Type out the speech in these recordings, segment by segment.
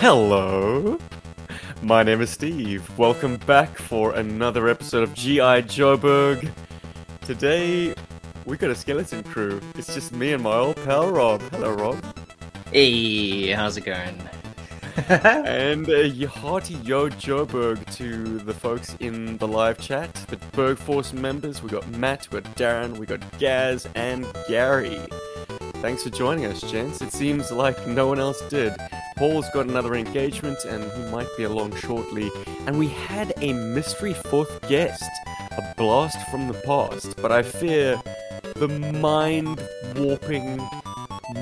Hello. My name is Steve. Welcome back for another episode of G.I. Joburg. Today, we got a skeleton crew. It's just me and my old pal Rob. Hello, Rob. Hey, how's it going? and a hearty yo Joburg to the folks in the live chat, the Berg Force members. We got Matt, we got Darren, we got Gaz, and Gary. Thanks for joining us, gents. It seems like no one else did. Paul's got another engagement and he might be along shortly. And we had a mystery fourth guest, a blast from the past, but I fear the mind warping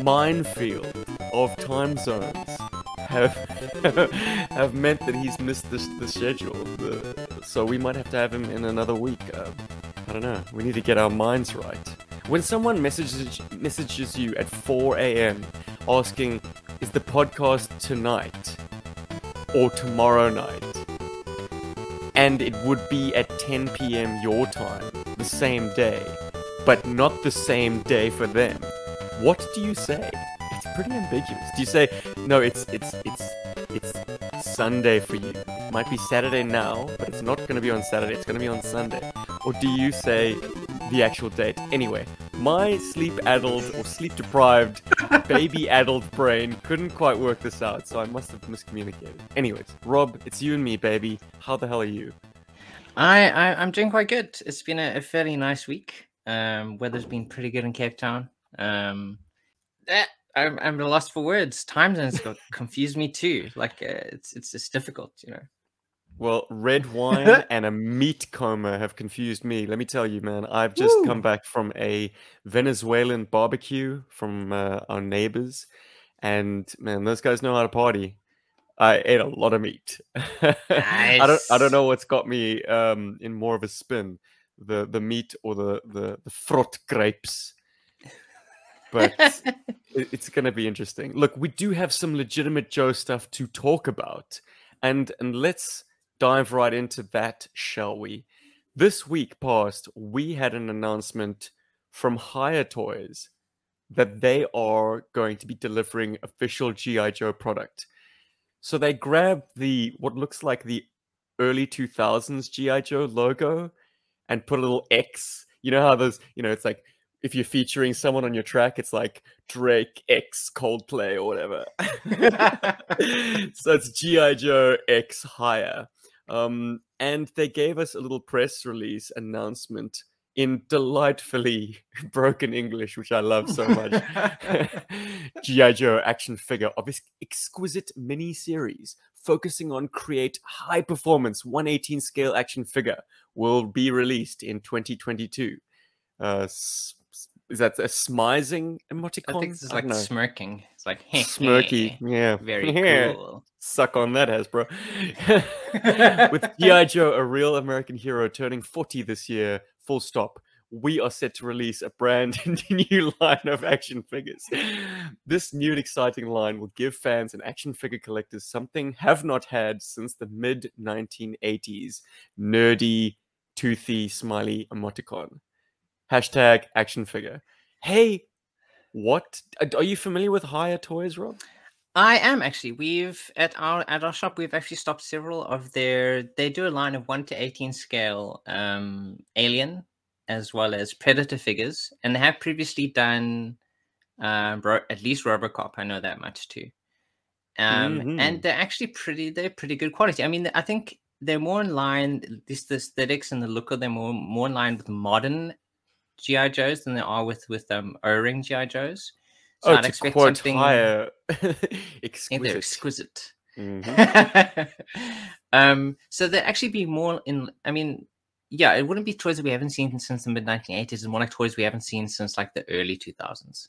minefield of time zones have have meant that he's missed the, the schedule. The, so we might have to have him in another week. Uh, I don't know. We need to get our minds right. When someone messages messages you at 4 a.m. asking, "Is the podcast tonight or tomorrow night?" and it would be at 10 p.m. your time, the same day, but not the same day for them. What do you say? It's pretty ambiguous. Do you say no? It's it's it's it's Sunday for you. It might be Saturday now, but it's not going to be on Saturday. It's going to be on Sunday. Or do you say the actual date? Anyway, my sleep-addled or sleep-deprived, baby-addled brain couldn't quite work this out, so I must have miscommunicated. Anyways, Rob, it's you and me, baby. How the hell are you? I, I I'm doing quite good. It's been a, a fairly nice week. Um, weather's been pretty good in Cape Town. Um, eh, I'm I'm lost for words. Time zones got confused me too. Like uh, it's it's just difficult, you know. Well, red wine and a meat coma have confused me. Let me tell you, man. I've just Woo. come back from a Venezuelan barbecue from uh, our neighbors, and man, those guys know how to party. I ate a lot of meat. I don't. I don't know what's got me um, in more of a spin, the the meat or the the the frot grapes. But it- it's going to be interesting. Look, we do have some legitimate Joe stuff to talk about, and and let's dive right into that, shall we? This week past, we had an announcement from Hiya Toys that they are going to be delivering official GI Joe product. So they grabbed the what looks like the early 2000s GI Joe logo and put a little X. You know how those, you know, it's like if you're featuring someone on your track, it's like Drake X Coldplay or whatever. so it's GI Joe X Hiya. Um, and they gave us a little press release announcement in delightfully broken English, which I love so much. GI Joe action figure of this exquisite mini series focusing on create high performance 118 scale action figure will be released in 2022. Uh, is that a smizing emoticon? I think this is like smirking. It's like smirky. Yeah, Very Yeah. cool. Suck on that, Hasbro. With G.I. Joe, a real American hero, turning 40 this year, full stop, we are set to release a brand new line of action figures. This new and exciting line will give fans and action figure collectors something have not had since the mid 1980s nerdy, toothy, smiley emoticon. Hashtag action figure. Hey, what? Are you familiar with Hiya Toys, Rob? I am actually. We've at our at our shop we've actually stopped several of their. They do a line of one to eighteen scale um, Alien as well as Predator figures, and they have previously done um, Ro- at least RoboCop. I know that much too. Um, Mhm. and they're actually pretty. They're pretty good quality. I mean, I think they're more in line. Least the aesthetics and the look of them more more in line with modern GI Joes than they are with with um O-ring GI Joes. So oh, I'd expect something. higher, Yeah, exquisite. they're exquisite. Mhm. um, so they'd actually be more in. I mean, yeah, it wouldn't be toys that we haven't seen since the mid 1980s. and more like toys we haven't seen since like the early 2000s,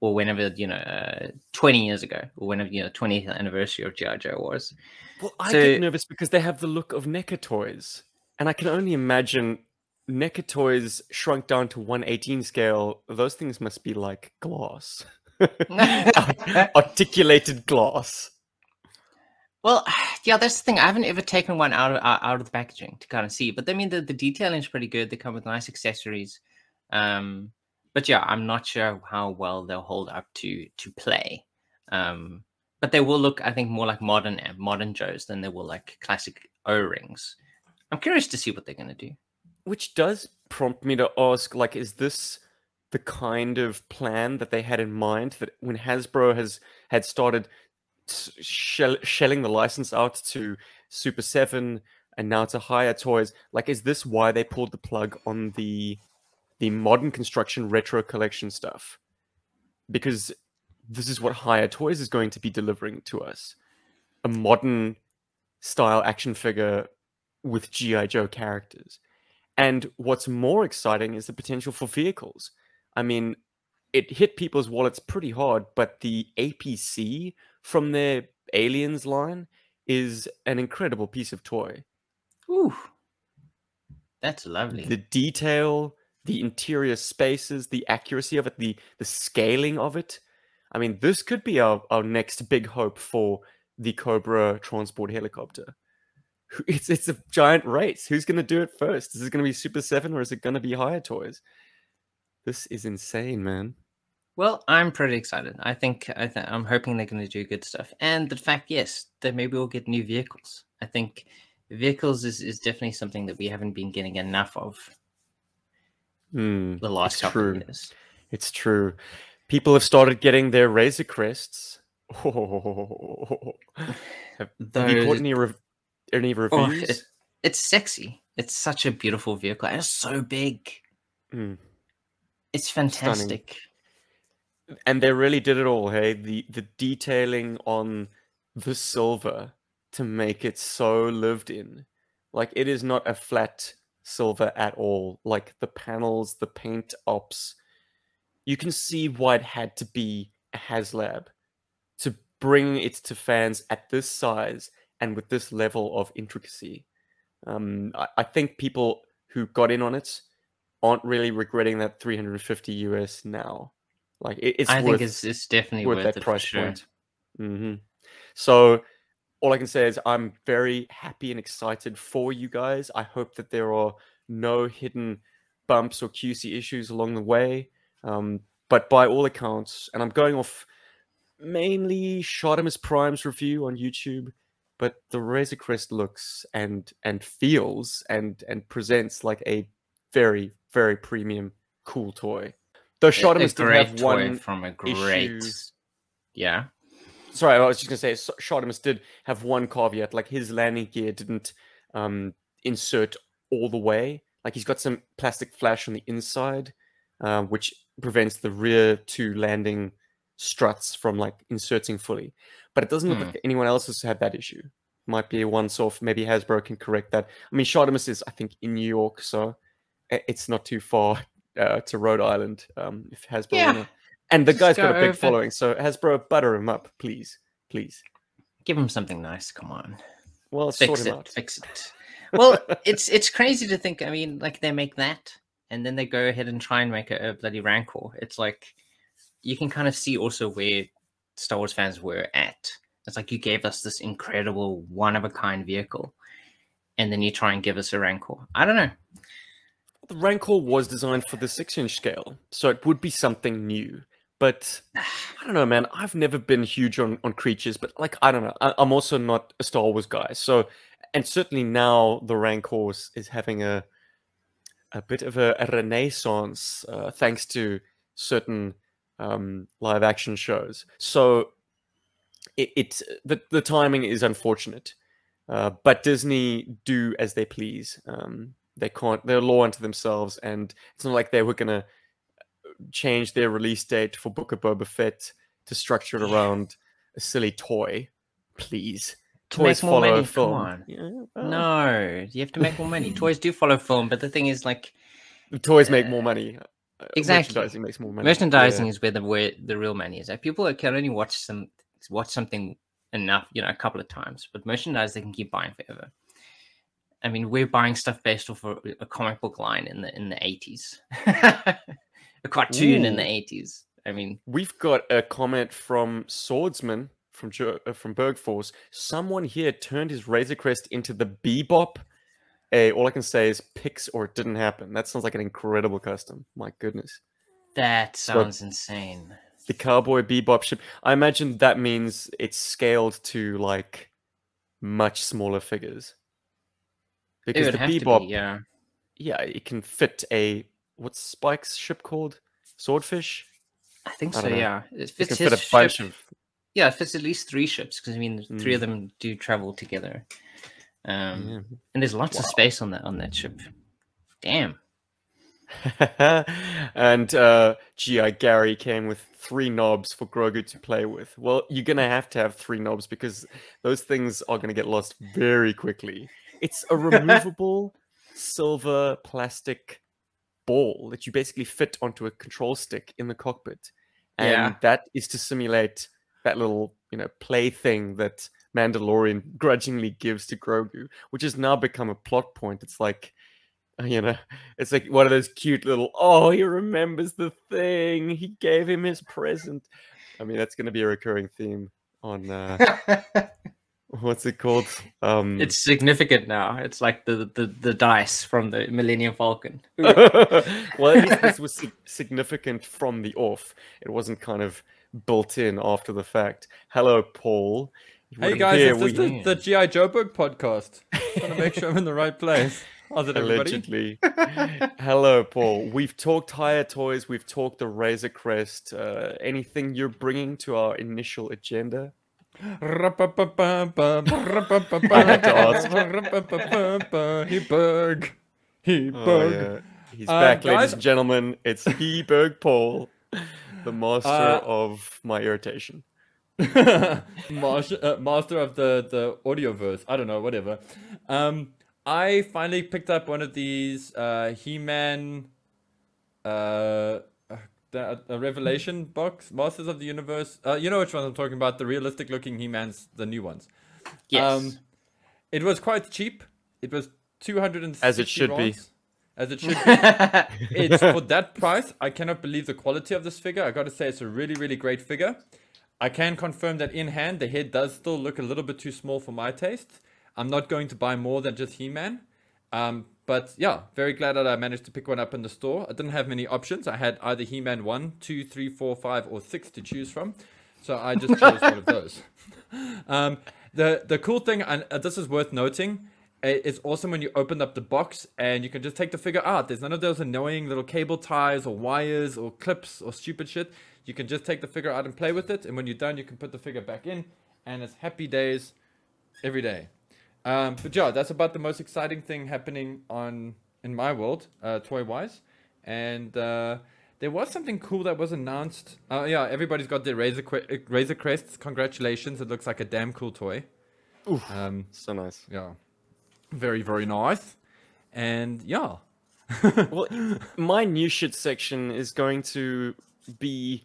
or whenever you know, uh, 20 years ago, or whenever you know, 20th anniversary of GI Joe was. Well, I So- get nervous because they have the look of NECA toys, and I can only imagine NECA toys shrunk down to 118 scale. Those things must be like glass, articulated glass. Well, yeah, that's the thing. I haven't ever taken one out of out out of the packaging to kind of see, but I mean the, the detailing is pretty good. They come with nice accessories, um, but yeah, I'm not sure how well they'll hold up to to play. Um, but they will look, I think, more like modern modern Joes than they will like classic O rings. I'm curious to see what they're going to do. Which does prompt me to ask, like, is this the kind of plan that they had in mind that when Hasbro has had started shell, shelling the license out to Super Seven and now to Hiya Toys, like, is this why they pulled the plug on the the modern construction retro collection stuff? Because this is what Hiya Toys is going to be delivering to us a modern style action figure with G.I. Joe characters. And what's more exciting is the potential for vehicles. I mean, it hit people's wallets pretty hard, but the APC from their Aliens line is an incredible piece of toy. Ooh. That's lovely. The detail, the interior spaces, the accuracy of it, the the scaling of it. I mean, this could be our, our next big hope for the Cobra transport helicopter. It's it's a giant race. Who's going to do it first? Is it going to be Super Seven or is it going to be Hiya Toys? This is insane, man. Well, I'm pretty excited. I think I th- I'm hoping they're going to do good stuff, and the fact, yes, that maybe we'll get new vehicles. I think vehicles is, is definitely something that we haven't been getting enough of mm, the last couple true. of years. It's true. People have started getting their Razor Crests. Oh. have, have, you caught any, re- any reviews? Oh, it, it's sexy. It's such a beautiful vehicle. And it's so big. Mm. It's fantastic. Stunning. And they really did it all, hey? The the detailing on the silver to make it so lived in. Like it is not a flat silver at all. Like the panels, the paint ops, you can see why it had to be a HasLab to bring it to fans at this size and with this level of intricacy. Um, I, I think people who got in on it aren't really regretting that 350 US now. Like it, it's I worth, think it's it's definitely worth, worth that price sure. point. Mm-hmm. So all I can say is I'm very happy and excited for you guys. I hope that there are no hidden bumps or QC issues along the way. Um, but by all accounts, and I'm going off mainly Shotimus Prime's review on YouTube, but the Razor Crest looks and and feels and and presents like a very very premium cool toy. Though Shotimus did have one from a great, issue. yeah. Sorry, I was just gonna say Shotimus did have one caveat, like his landing gear didn't um, insert all the way. Like he's got some plastic flash on the inside, uh, which prevents the rear two landing struts from like inserting fully. But it doesn't look hmm. like anyone else has had that issue. Might be a once off. Maybe Hasbro can correct that. I mean, Shotimus is, I think, in New York, so it's not too far uh, to Rhode Island. Um, if Hasbro, yeah. Wanna... and the Just guy's got a big over. following, so Hasbro, butter him up, please, please. Give him something nice. Come on. Well, fix it. Fix it. Well, it's it's crazy to think. I mean, like they make that, and then they go ahead and try and make a, a bloody Rancor. It's like you can kind of see also where Star Wars fans were at. It's like you gave us this incredible one of a kind vehicle, and then you try and give us a Rancor. I don't know. The Rancor was designed for the six inch scale, so it would be something new. But I don't know, man. I've never been huge on, on creatures, but like I don't know. I, am also not a Star Wars guy, so and certainly now the Rancor is having a a bit of a, a renaissance uh, thanks to certain um, live action shows. So it, it's the the timing is unfortunate, uh, but Disney do as they please. Um, they can't. They're law unto themselves, and it's not like they were gonna change their release date for Book of Boba Fett to structure it around a silly toy. Please. To Toys follow money. film. Come on. Yeah, well. No, you have to make more money. Toys do follow film, but the thing is, like, the toys uh, make more money. Exactly. Merchandising makes more money. Merchandising yeah. is where the where the real money is. Like, people can only watch some watch something enough, you know, a couple of times, but merchandise they can keep buying forever. I mean, we're buying stuff based off a, a comic book line in the in the eighties, a cartoon Ooh. in the eighties. I mean, we've got a comment from Swordsman from uh, from Bergforce. Someone here turned his Razor Crest into the Bebop. Hey, all I can say is picks or it didn't happen. That sounds like an incredible custom. My goodness. That sounds insane. the Cowboy Bebop ship. I imagine that means it's scaled to like much smaller figures. It Because the Bebop, be, yeah. yeah, it can fit a what's Spike's ship called? Swordfish. I think I so, know. yeah. It It fits fit his ship- of. Yeah, it fits at least three ships because I mean, three of Mm. them do travel together. Um, Yeah. and there's lots of space on that on that ship. Damn. and uh, GI Gary came with three knobs for Grogu to play with. Well, you're gonna have to have three knobs because those things are gonna get lost very quickly. It's a removable silver plastic ball that you basically fit onto a control stick in the cockpit, and Yeah. that is to simulate that little you know plaything that Mandalorian grudgingly gives to Grogu, which has now become a plot point. It's like you know, it's like one of those cute little, oh, he remembers the thing. He gave him his present. I mean, that's going to be a recurring theme on, uh, what's it called? Um, it's significant now. It's like the, the the dice from the Millennium Falcon. well, this was significant from the off. It wasn't kind of built in after the fact. Hello, Paul. Hey guys, it's we- the, the GI Joburg podcast. Trying to make sure I'm in the right place. How's it. Allegedly. Hello, Paul. We've talked Hiya Toys. We've talked the Razor Crest. Uh, anything you're bringing to our initial agenda? He bug. He yeah. He's Uh, back, ladies and gentlemen. It's Heberg Paul, the master Uh, of my irritation. master, uh, master of the the audioverse. I don't know, whatever. Um, I finally picked up one of these uh, He-Man, uh, the, a Revelation box, Masters of the Universe. Uh, you know which ones I'm talking about? The realistic looking He-Mans, the new ones. Yes. Um, It was quite cheap. It was two hundred and As it should be. As it should be. it's for that price. I cannot believe the quality of this figure. I got to say, it's a really, really great figure. I can confirm that in hand, the head does still look a little bit too small for my taste. I'm not going to buy more than just He-Man. Um, but yeah, very glad that I managed to pick one up in the store. I didn't have many options. I had either He-Man 1, 2, 3, 4, 5, or 6 to choose from. So I just chose one of those. Um, the the cool thing, and uh, this is worth noting, it's awesome when you open up the box and you can just take the figure out. There's none of those annoying little cable ties or wires or clips or stupid shit. You can just take the figure out and play with it, and when you're done, you can put the figure back in, and it's happy days every day. Um, but yeah, that's about the most exciting thing happening on in my world, uh, toy wise. And uh, there was something cool that was announced. Uh, yeah, everybody's got their Razor que- Razor Crests. Congratulations! It looks like a damn cool toy. Um, So nice. yeah, very very nice. And yeah, well, my new shit section is going to be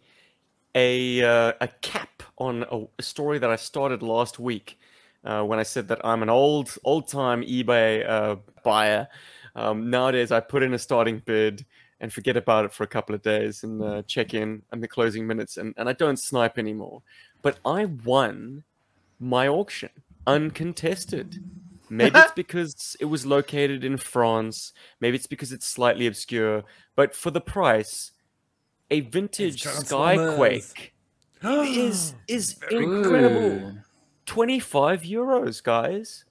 a uh, a cap on a, a story that I started last week uh, when I said that I'm an old old time eBay uh, buyer. Um, nowadays, I put in a starting bid and forget about it for a couple of days and uh, check in in the closing minutes, and, and I don't snipe anymore. But I won my auction uncontested. Maybe it's because it was located in France. Maybe it's because it's slightly obscure. But for the price, a vintage Skyquake is is incredible. Ooh, Twenty five euros, guys.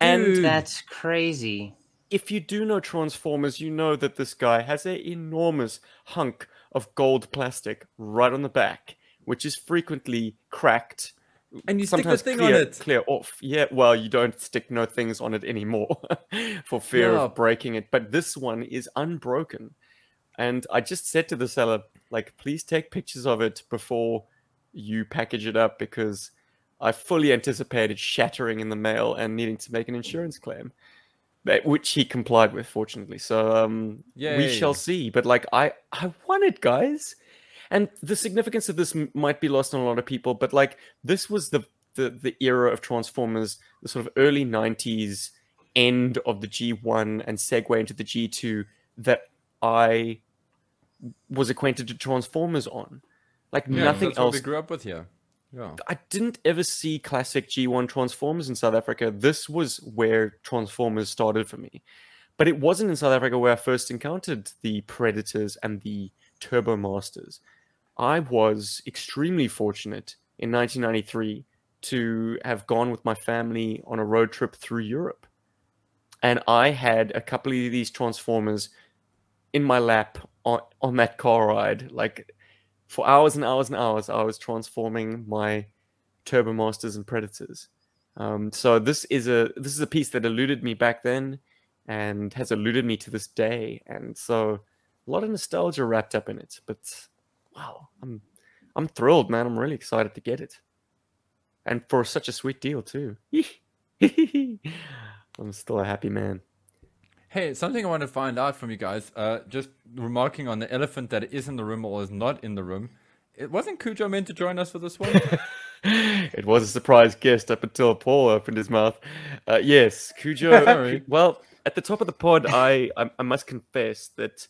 And Dude. that's crazy. if you do know Transformers, you know that this guy has an enormous hunk of gold plastic right on the back, which is frequently cracked. and you stick the Sometimes thing clear, on it. clear off. Yeah, well, you don't stick no things on it anymore for fear Yeah. of breaking it. But this one is unbroken. And I just said to the seller, like, please take pictures of it before you package it up because I fully anticipated shattering in the mail and needing to make an insurance claim. Which he complied with, fortunately. So um, we shall see. But like, I I won it, guys. And the significance of this m- might be lost on a lot of people. But like, this was the the the era of Transformers, the sort of early '90s end of the G1 and segue into the G2 that I was acquainted to Transformers on. Like Yeah, nothing else we grew up with here. Yeah. I didn't ever see classic G1 Transformers in South Africa. This was where Transformers started for me. But it wasn't in South Africa where I first encountered the Predators and the Turbo Masters. I was extremely fortunate in 1993 to have gone with my family on a road trip through Europe. And I had a couple of these Transformers in my lap on, on that car ride. Like for hours and hours and hours, I was transforming my Turbo Masters and Predators. Um, so this is a this is a piece that eluded me back then and has eluded me to this day. And so a lot of nostalgia wrapped up in it. But wow, I'm I'm thrilled, man. I'm really excited to get it. And for such a sweet deal too. I'm still a happy man. Hey, something I want to find out from you guys. Uh, just remarking on the elephant that is in the room or is not in the room. It wasn't Cujo meant to join us for this one. it was a surprise guest up until Paul opened his mouth. Uh, yes, Cujo. Well, at the top of the pod, I, I I must confess that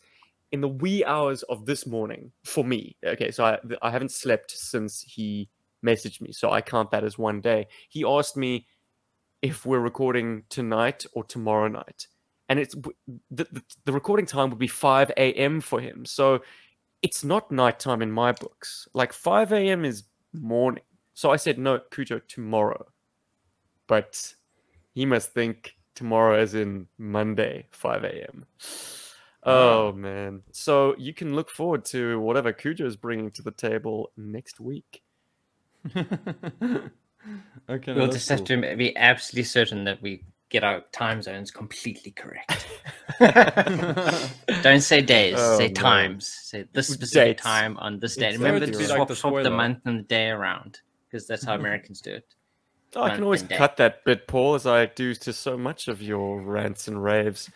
in the wee hours of this morning, for me, okay, so I I haven't slept since he messaged me, so I count that as one day. He asked me if we're recording tonight or tomorrow night, and it's the the, the recording time would be five a.m. for him, so it's not nighttime in my books. Like five a.m. is morning. So I said no, Cujo, tomorrow. But he must think tomorrow as in Monday, 5 a.m. Oh man. So you can look forward to whatever Cujo is bringing to the table next week. okay, We'll that's just have to be absolutely certain that we get our time zones completely correct. Don't say days, Oh, say no. times. Say this specific Dates. time on this day. It's Remember to to swap, like the swap the month and the day around because that's how Americans do it. Oh, I can always cut that bit, Paul, as I do to so much of your rants and raves.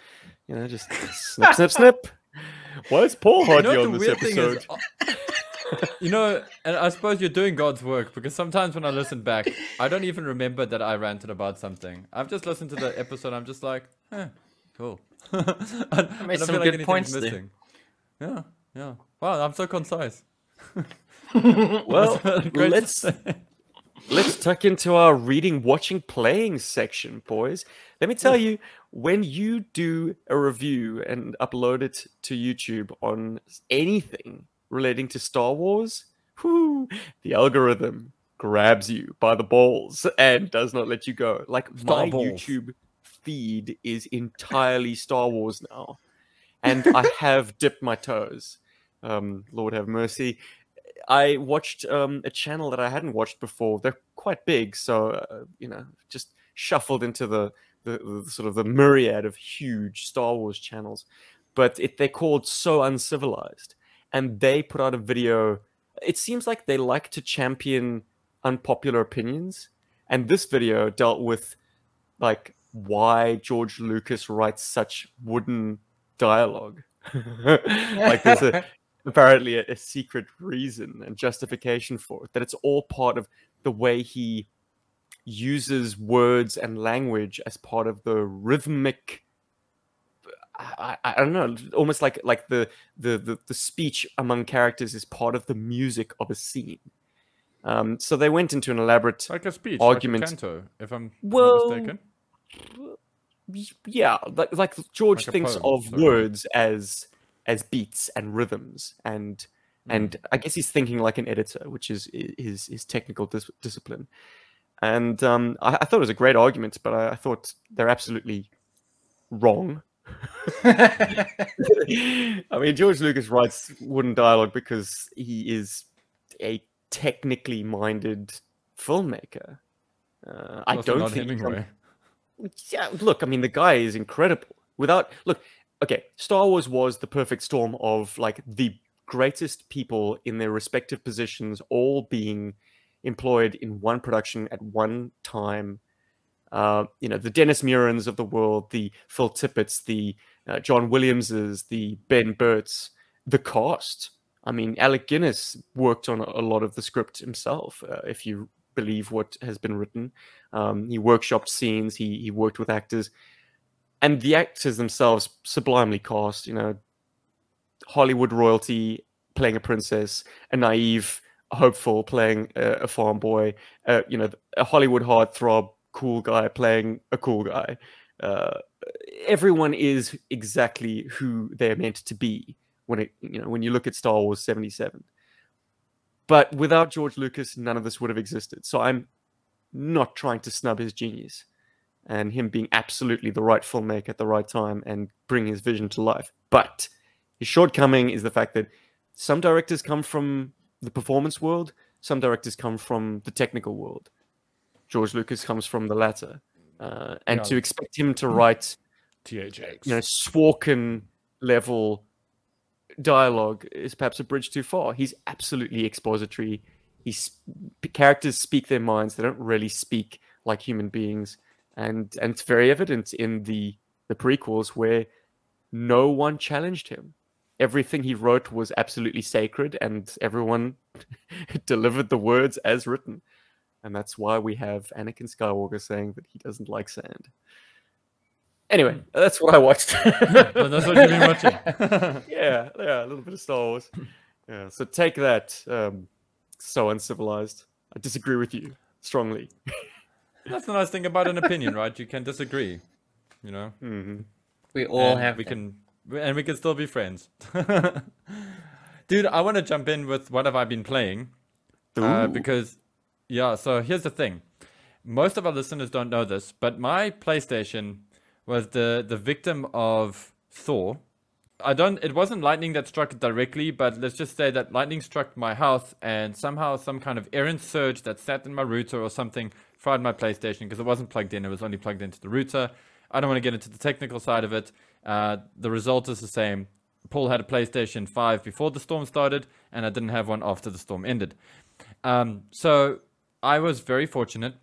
You know, just snip, snip, snip. Why is Paul You know on this weird thing episode? Is? you know, and I suppose you're doing God's work because sometimes when I listen back, I don't even remember that I ranted about something. I've just listened to the episode. I'm just like, eh, cool. I, I made don't some feel like good anything's points there. missing. Yeah, yeah. Wow, I'm so concise. Well, let's let's tuck into our reading, watching, playing section, boys. Let me tell you, when you do a review and upload it to YouTube on anything relating to Star Wars, whew, the algorithm grabs you by the balls and does not let you go. Like Star my balls. YouTube feed is entirely Star Wars now, and I have dipped my toes. Um, Lord have mercy. I watched um, a channel that I hadn't watched before. They're quite big, so uh, you know, just shuffled into the, the, the sort of the myriad of huge Star Wars channels. But it, they're called So Uncivilized, and they put out a video. It seems like they like to champion unpopular opinions, and this video dealt with like why George Lucas writes such wooden dialogue. like there's a apparently a, a secret reason and justification for it that it's all part of the way he uses words and language as part of the rhythmic I, I don't know almost like like the, the the the speech among characters is part of the music of a scene um so they went into an elaborate like a speech, Argument. like a canto, if I'm Well, not mistaken. yeah like like george Like thinks poem, of words as as beats and rhythms and and i guess he's thinking like an editor which is his his technical dis- discipline and um I, I thought it was a great argument but I, I thought they're absolutely wrong i mean george lucas writes wooden dialogue because he is a technically minded filmmaker uh, i don't think Hemingway. yeah, look, I mean, the guy is incredible. Without look, okay, Star Wars was the perfect storm of like the greatest people in their respective positions, all being employed in one production at one time. Uh, you know, the Dennis Murens of the world, the Phil Tippett's, the uh, John Williamses, the Ben Burtts, the cast. I mean, Alec Guinness worked on a, a lot of the script himself, uh, if you believe what has been written. Um, he workshopped scenes. He he worked with actors, and the actors themselves sublimely cast. You know, Hollywood royalty playing a princess, a naive hopeful playing a, a farm boy. Uh, you know, a Hollywood heartthrob cool guy playing a cool guy. Uh, everyone is exactly who they're meant to be when it you know when you look at Star Wars seventy seven. But without George Lucas, none of this would have existed. So I'm not trying to snub his genius and him being absolutely the right filmmaker at the right time and bring his vision to life. But his shortcoming is the fact that some directors come from the performance world, some directors come from the technical world. George Lucas comes from the latter. Uh, and to expect him to write THX. you know, Sorkin level dialogue is perhaps a bridge too far. He's absolutely expository. He's characters speak their minds. They don't really speak like human beings, and and it's very evident in the the prequels where no one challenged him. Everything he wrote was absolutely sacred, and everyone delivered the words as written. And that's why we have Anakin Skywalker saying that he doesn't like sand. Anyway, that's what I watched. But that's what you've been watching. yeah, yeah, a little bit of Star Wars. Yeah, so take that. Um, so uncivilized. I disagree with you strongly. That's the nice thing about an opinion, right? You can disagree. You know. hmm We all and have we them. can and we can still be friends dude i want to jump in with what have i been playing uh, because yeah so here's the thing. Most of our listeners don't know this but my playstation was the the victim of thor. I don't it wasn't lightning that struck it directly but let's just say that lightning struck my house and somehow some kind of errant surge that sat in my router or something fried my playstation because it wasn't plugged in it was only plugged into the router. I don't want to get into the technical side of it. Uh, the result is the same. Paul had a playstation 5 before the storm started and i didn't have one after the storm ended. Um, so I was very fortunate.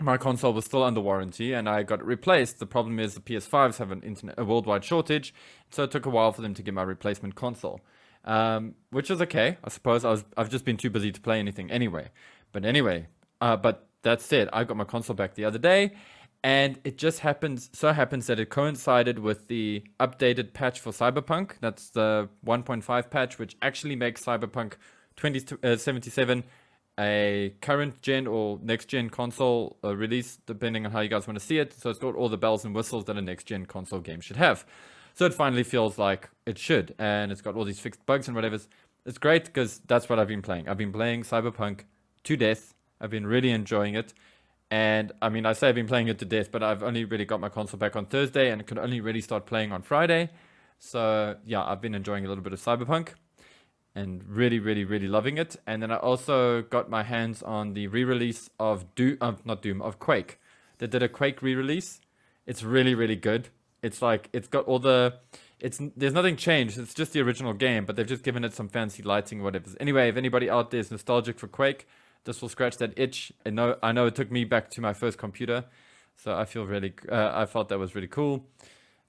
My console was still under warranty, and I got it replaced. The problem is the PS5s have an internet, a worldwide shortage, so it took a while for them to get my replacement console, um, which is okay. I suppose I was I've just been too busy to play anything anyway. But anyway, uh, but that said, I got my console back the other day, and it just happens so happens that it coincided with the updated patch for Cyberpunk. That's the 1.5 patch, which actually makes Cyberpunk 2077 a current gen or next gen console uh, release, depending on how you guys want to see it. So it's got all the bells and whistles that a next gen console game should have. So it finally feels like it should, and it's got all these fixed bugs and whatever. It's great because that's what I've been playing. I've been playing Cyberpunk to death. I've been really enjoying it. And I mean, I say I've been playing it to death, but I've only really got my console back on Thursday and could only really start playing on Friday. So yeah, I've been enjoying a little bit of Cyberpunk and really, really, really loving it. And then I also got my hands on the re-release of Doom, uh, not Doom, of Quake. They did a Quake re-release. It's really, really good. It's like it's got all the, it's there's nothing changed. It's just the original game, but they've just given it some fancy lighting, whatever. Anyway, if anybody out there is nostalgic for Quake, this will scratch that itch. I know, I know, it took me back to my first computer, so I feel really, uh, I felt that was really cool.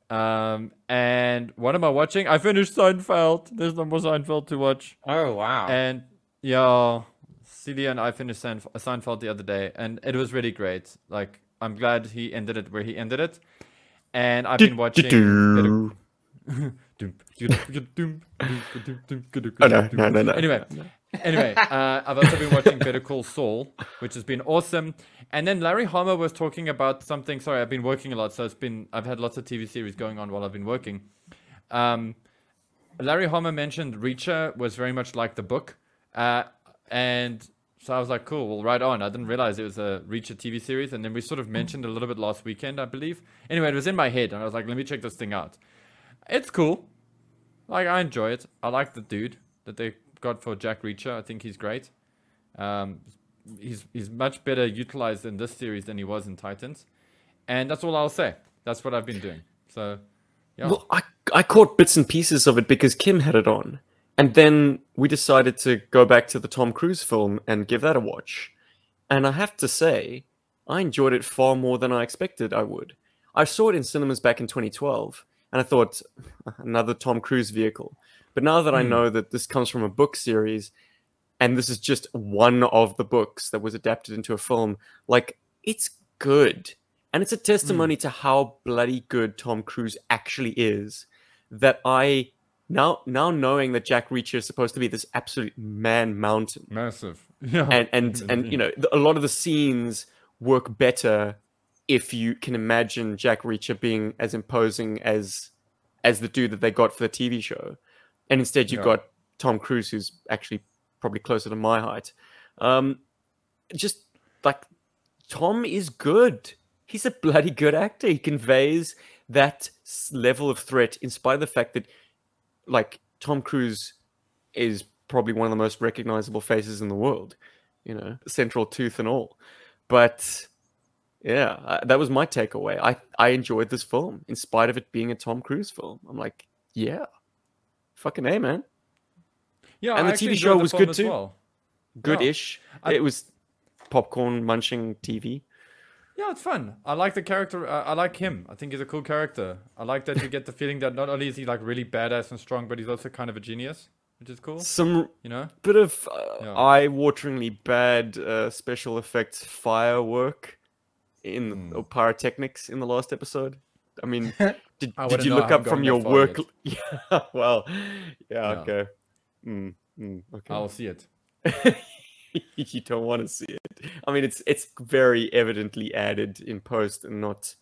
Um, and what am I watching? I finished Seinfeld. There's no more Seinfeld to watch. Oh wow! And yeah, Celia and I finished Seinf- Seinfeld the other day, and it was really great. Like, I'm glad he ended it where he ended it. And I've been watching. Oh, no, no, no, no. Anyway, anyway, uh, I've also been watching Better Call Saul, which has been awesome. And then Larry Harmer was talking about something. Sorry, I've been working a lot, so it's been I've had lots of TV series going on while I've been working. Um, Larry Harmer mentioned Reacher was very much like the book, uh, and so I was like, cool, well, right on. I didn't realize it was a Reacher TV series, and then we sort of mentioned a little bit last weekend, I believe. Anyway, it was in my head, and I was like, let me check this thing out. It's cool. Like I enjoy it. I like the dude that they got for Jack Reacher. I think he's great. Um, he's he's much better utilized in this series than he was in Titans, and that's all I'll say. That's what I've been doing. So, yeah. Well, I, I caught bits and pieces of it because Kim had it on. And then we decided to go back to the Tom Cruise film and give that a watch. And I have to say, I enjoyed it far more than I expected I would. I saw it in cinemas back in 2012, and I thought, another Tom Cruise vehicle. But now that I Hmm. know that this comes from a book series, and this is just one of the books that was adapted into a film, like, it's good. And it's a testimony hmm. to how bloody good Tom Cruise actually is that I now now knowing that Jack Reacher is supposed to be this absolute man mountain Massive. Yeah. and and and you know a lot of the scenes work better if you can imagine Jack Reacher being as imposing as as the dude that they got for the TV show and instead you've Yeah. got Tom Cruise who's actually probably closer to my height. Um, just like Tom is good. He's a bloody good actor. He conveys that level of threat in spite of the fact that, like, Tom Cruise is probably one of the most recognizable faces in the world, you know, central tooth and all. But yeah, that was my takeaway. I I enjoyed this film in spite of it being a Tom Cruise film. I'm like, yeah, fucking a man, Yeah, And I the TV show the was good too. Well. good-ish. I- it was popcorn munching TV. Yeah, it's fun. I like the character. Uh, I like him. I think he's a cool character. I like that you get the feeling that not only is he like really badass and strong, but he's also kind of a genius, which is cool. Some You know? bit of uh, Yeah. eye-wateringly bad uh, special effects firework in Hmm. or pyrotechnics in the last episode. I mean, did, I did you look up from your work? Yeah, well, yeah, Yeah. okay. Mm, mm, okay. I'll see it. you don't want to see it. I mean, it's it's very evidently added in post and not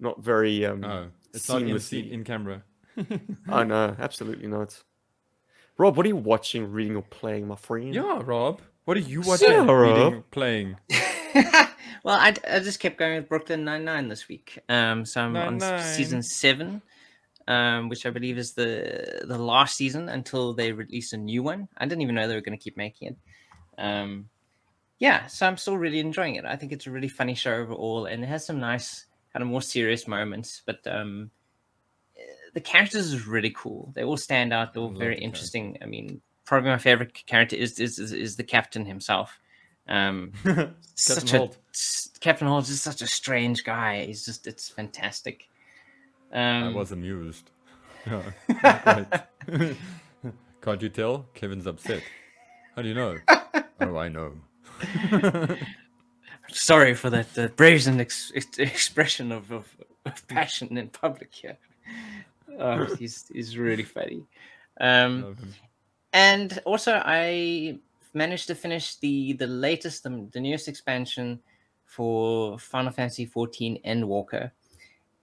not very um. Oh, it's not in seamlessly. scene, in camera. Oh no, absolutely not. Rob, what are you watching, reading, or playing, my friend? Yeah, Rob. What are you watching, Yeah, reading, Rob. playing? well, I, I just kept going with Brooklyn Nine Nine this week. Um, so I'm on s- Nine-Nine. season seven, um, which I believe is the the last season until they release a new one. I didn't even know they were going to keep making it. Um, yeah, so I'm still really enjoying it. I think it's a really funny show overall, and it has some nice kind of more serious moments. But um, the characters is really cool. They all stand out. They're all very the interesting. I mean, probably my favorite character is is is, is the captain himself. Um, such Holt. a Captain Holt is such a strange guy. He's just it's fantastic. Um, I was amused. Can't you tell? Kevin's upset. How do you know? oh, I know. sorry for that uh, brazen ex- ex- expression of, of, of passion in public here. Oh, he's he's really funny. Um, and also I managed to finish the the latest the, the newest expansion for Final Fantasy 14 Endwalker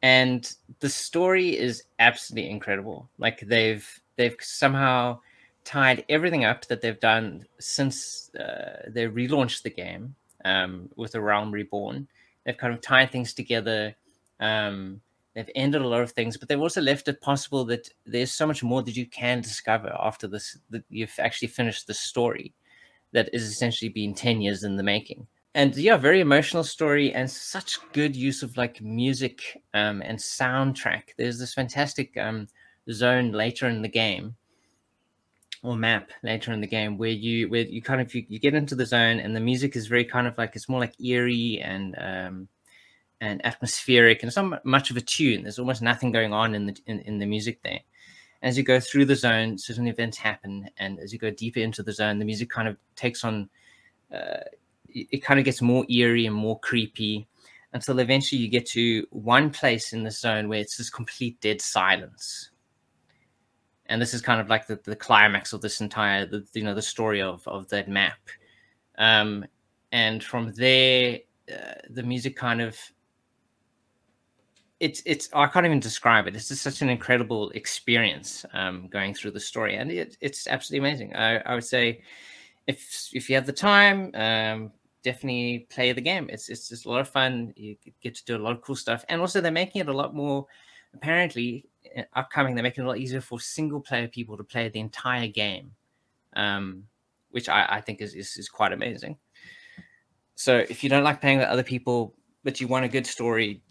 and the story is absolutely incredible. Like they've they've somehow tied everything up that they've done since uh, they relaunched the game um, with the realm reborn. They've kind of tied things together um, they've ended a lot of things but they've also left it possible that there's so much more that you can discover after this that you've actually finished the story that is essentially been 10 years in the making and yeah very emotional story and such good use of like music um, and soundtrack. There's this fantastic um, zone later in the game or map later in the game where you where you kind of you, you get into the zone and the music is very kind of like it's more like eerie and um and atmospheric and it's not much of a tune. There's almost nothing going on in the in, in the music there. As you go through the zone certain events happen and as you go deeper into the zone the music kind of takes on uh, it kind of gets more eerie and more creepy until eventually you get to one place in the zone where it's just complete dead silence and this is kind of like the, the climax of this entire the, you know the story of of that map um and from there uh, the music kind of it's it's I can't even describe it. It's just such an incredible experience um, going through the story, and it, it's absolutely amazing. I, I would say if if you have the time, um, definitely play the game. It's it's just a lot of fun. You get to do a lot of cool stuff, and also they're making it a lot more. Apparently, uh, upcoming, they're making it a lot easier for single player people to play the entire game, um, which I, I think is, is is quite amazing. So if you don't like playing with other people, but you want a good story,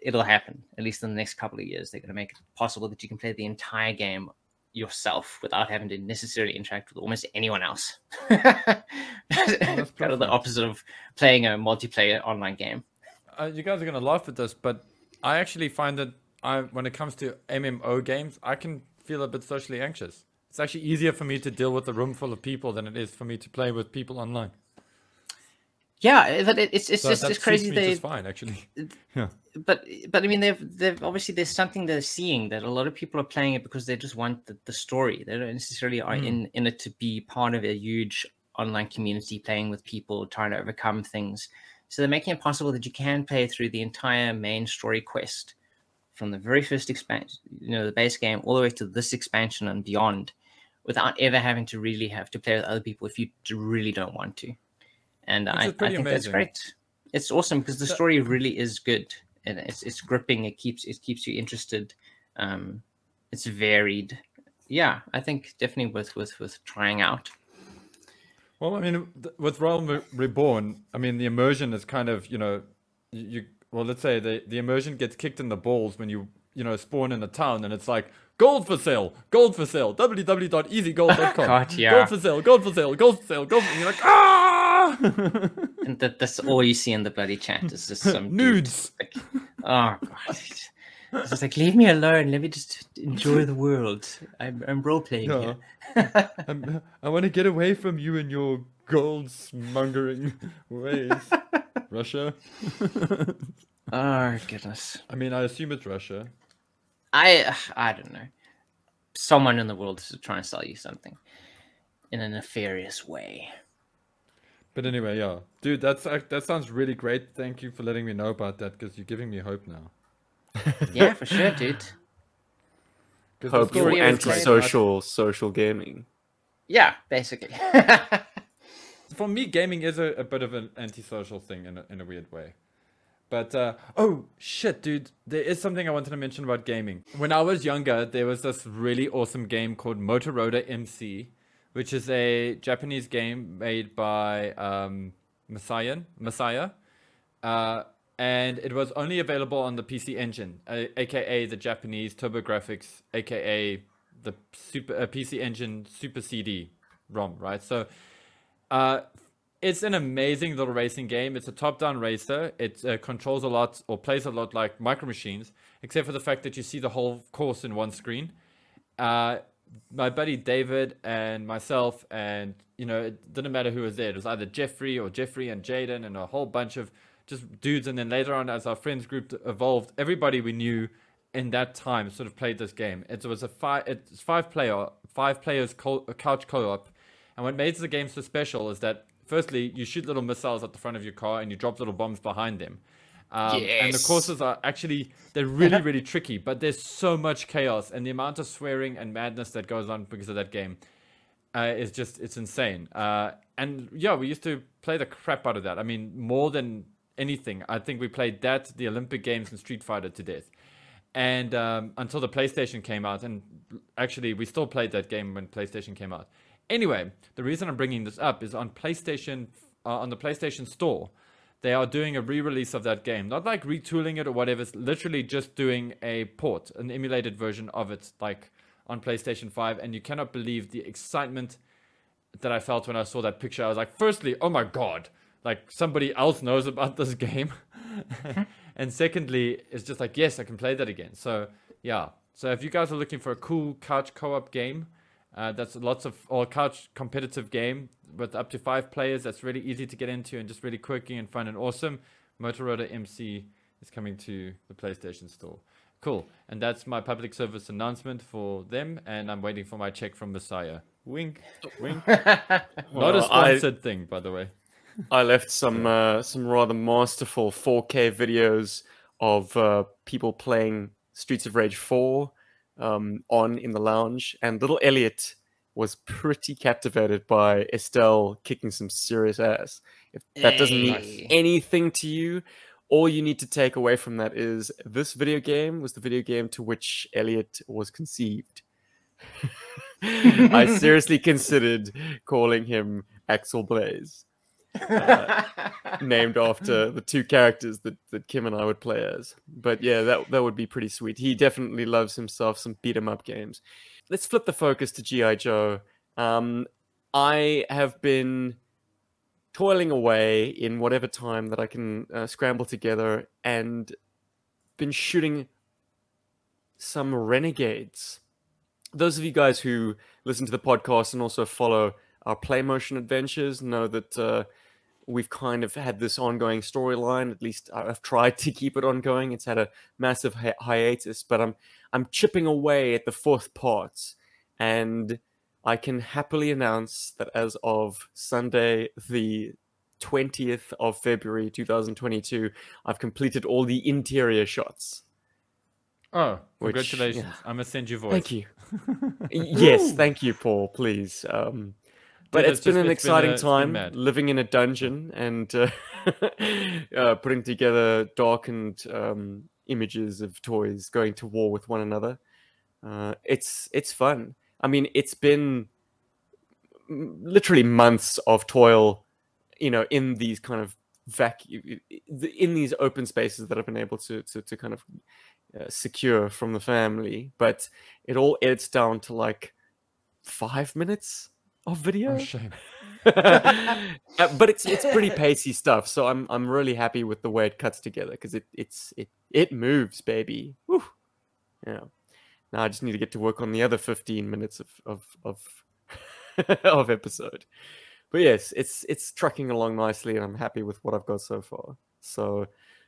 it'll happen. At least in the next couple of years, they're going to make it possible that you can play the entire game yourself without having to necessarily interact with almost anyone else. kind of the opposite of playing a multiplayer online game. uh, you guys are gonna laugh at this, but I actually find that I, when it comes to MMO games, I can feel a bit socially anxious. It's actually easier for me to deal with a room full of people than it is for me to play with people online. Yeah, but it, it's it's So just it's crazy. They just fine, actually. Yeah. but but I mean they've they've obviously there's something they're seeing that a lot of people are playing it because they just want the, the story. They don't necessarily are Mm. in in it to be part of a huge online community playing with people trying to overcome things. So they're making it possible that you can play through the entire main story quest from the very first expansion, you know, the base game all the way to this expansion and beyond without ever having to really have to play with other people if you really don't want to. And I, I think that's great. It's awesome because the story really is good and it's it's gripping. It keeps it keeps you interested. Um, it's varied. Yeah, I think definitely worth worth worth trying out. Well, I mean, with Realm Reborn, I mean, the immersion is kind of, you know, you, well, let's say the, the immersion gets kicked in the balls when you, you know, spawn in a town and it's like, gold for sale, gold for sale, www.easygold.com. God, yeah. Gold for sale, gold for sale, gold for sale, gold for And you're like, ah! And that that's all you see in the bloody chat is just some Nudes. Like, oh god. It's just like leave me alone. Let me just enjoy the world. I'm, I'm role playing Yeah. here. I want to get away from you and your gold mongering ways. Russia? oh goodness. I mean, I assume it's Russia. I I don't know. Someone in the world is trying to sell you something in a nefarious way. But anyway, yeah, dude, that's ac- that sounds really great. Thank you for letting me know about that because you're giving me hope now. Yeah, for sure, dude. the Hope for story is great. antisocial social gaming. Yeah, basically. For me, gaming is a, a bit of an antisocial thing in a, in a weird way. But uh, oh shit, dude, there is something I wanted to mention about gaming. When I was younger, there was this really awesome game called Moto Roader MC, which is a Japanese game made by um, Masaya. Uh, and it was only available on the PC Engine, aka the Japanese TurboGrafx, aka the super uh, PC Engine Super CD ROM, right? So, uh, it's an amazing little racing game. It's a top-down racer. It uh, controls a lot or plays a lot like Micro Machines, except for the fact that you see the whole course in one screen. Uh, my buddy David and myself, and you know, it didn't matter who was there. It was either Jeffrey or Jeffrey and Jaden and a whole bunch of just dudes. And then later on, as our friends group evolved, everybody we knew in that time sort of played this game. It was a five, it's five player, five players co- couch co-op. And what makes the game so special is that firstly, you shoot little missiles at the front of your car and you drop little bombs behind them. Um, And the courses are actually they're really really tricky, but there's so much chaos and the amount of swearing and madness that goes on because of that game uh, is just it's insane. Uh, and yeah, we used to play the crap out of that. I mean, more than anything, I think we played that, the Olympic Games, and Street Fighter to death. And um, until the PlayStation came out, and actually we still played that game when PlayStation came out. Anyway, the reason I'm bringing this up is on PlayStation, uh, on the PlayStation Store, they are doing a re-release of that game. Not like retooling it or whatever. It's literally just doing a port, an emulated version of it, like on PlayStation 5. And you cannot believe the excitement that I felt when I saw that picture. I was like, firstly, oh my god, like somebody else knows about this game. and secondly, it's just like, yes, I can play that again. So yeah. So if you guys are looking for a cool couch co-op game, uh, that's lots of all couch competitive game with up to five players. That's really easy to get into and just really quirky and fun and awesome. Moto Roader MC is coming to the PlayStation Store. Cool, and that's my public service announcement for them. And I'm waiting for my check from Masaya. Wink, wink. Not a Well, I- sponsored thing, by the way. I left some uh, some rather masterful 4K videos of uh, people playing Streets of Rage 4 um, on in the lounge, and little Elliot was pretty captivated by Estel kicking some serious ass. If that doesn't mean Hey. anything to you, all you need to take away from that is this video game was the video game to which Elliot was conceived. I seriously considered calling him Axel Blaze named after the two characters that, that Kim and I would play as. But yeah, that that would be pretty sweet. He definitely loves himself some beat 'em up games. Let's flip the focus to GI Joe. Um, I have been toiling away in whatever time that I can uh, scramble together and been shooting some renegades. Those of you guys who listen to the podcast and also follow our play motion adventures know that uh, we've kind of had this ongoing storyline. At least I- I've tried to keep it ongoing. It's had a massive hi- hiatus, but I'm I'm chipping away at the fourth part, and I can happily announce that as of Sunday, the 20th of February 2022, I've completed all the interior shots. Oh, Which- congratulations! yeah. I'm gonna send you voice. Thank you. yes, thank you, Paul. Please. Um, but it's it's been just- an it's exciting been time living in a dungeon and uh, uh, putting together darkened um, images of toys going to war with one another. Uh, it's it's fun. I mean, it's been literally months of toil, you know, in these kind of vacuum, in these open spaces that I've been able to to, to kind of uh, secure from the family. But it all edits down to like five minutes of video. Oh, shame. Uh, but it's it's pretty pacey stuff, so I'm I'm really happy with the way it cuts together because it it's it it moves, baby. Whew. Yeah. Now I just need to get to work on the other 15 minutes of of of, of episode. But yes, it's it's trucking along nicely, and I'm happy with what I've got so far. So,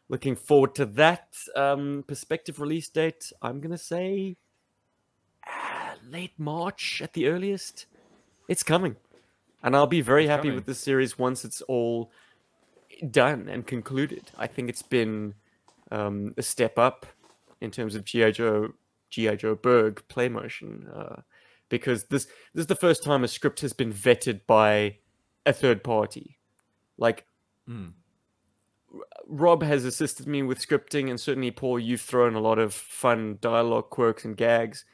looking forward to that um, perspective release date. I'm gonna say ah, late March at the earliest. It's coming, and I'll be very It's happy coming. with this series once it's all done and concluded. I think it's been um, a step up in terms of GI Joe GI Joburg play motion uh, because this this is the first time a script has been vetted by a third party. Like Mm. Rob has assisted me with scripting, and certainly Paul, you've thrown a lot of fun dialogue quirks and gags.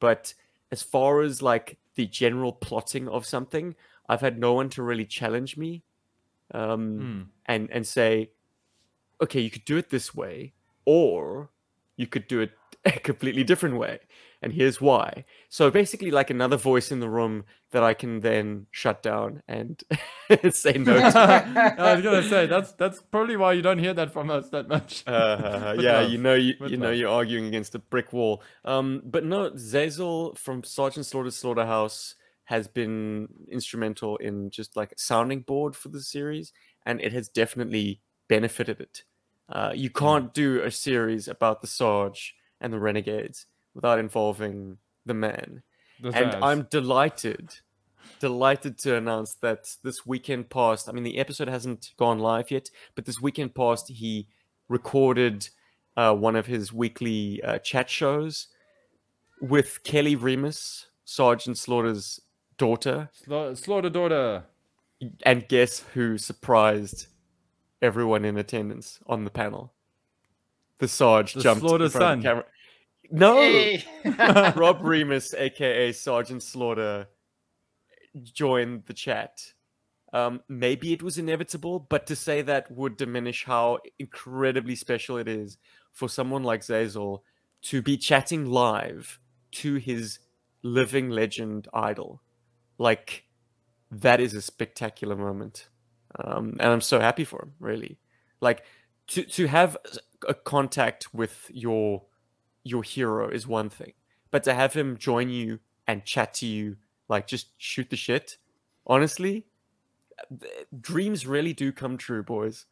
But as far as like the general plotting of something, I've had no one to really challenge me, um, Mm. and and say, okay, you could do it this way, or you could do it a completely different way, and here's why. So basically, like another voice in the room that I can then shut down and say no to. I was gonna say that's that's probably why you don't hear that from us that much. Uh, yeah, love. you know, you, With you know, love. you're arguing against a brick wall. Um, but no, Zazel from Sergeant Slaughter's Slaughterhouse has been instrumental in just like a sounding board for the series, and it has definitely benefited it. Uh, you can't do a series about the Sarge and the Renegades without involving the man The and I'm delighted, delighted to announce that this weekend past. I mean, the episode hasn't gone live yet, but this weekend past, he recorded uh, one of his weekly uh, chat shows with Kelly Remus, Sergeant Slaughter's daughter, Sla- Slaughter daughter. and guess who surprised everyone in attendance on the panel? The Sarge The jumped in Slaughter front of the camera. No, Hey! Rob Remus, aka Sergeant Slaughter, joined the chat. Um, maybe it was inevitable, but to say that would diminish how incredibly special it is for someone like Zazel to be chatting live to his living legend idol. Like, that is a spectacular moment. Um, and I'm so happy for him, really. Like, to, to have a contact with your your hero is one thing, but to have him join you and chat to you, like just shoot the shit, honestly, th- dreams really do come true, boys.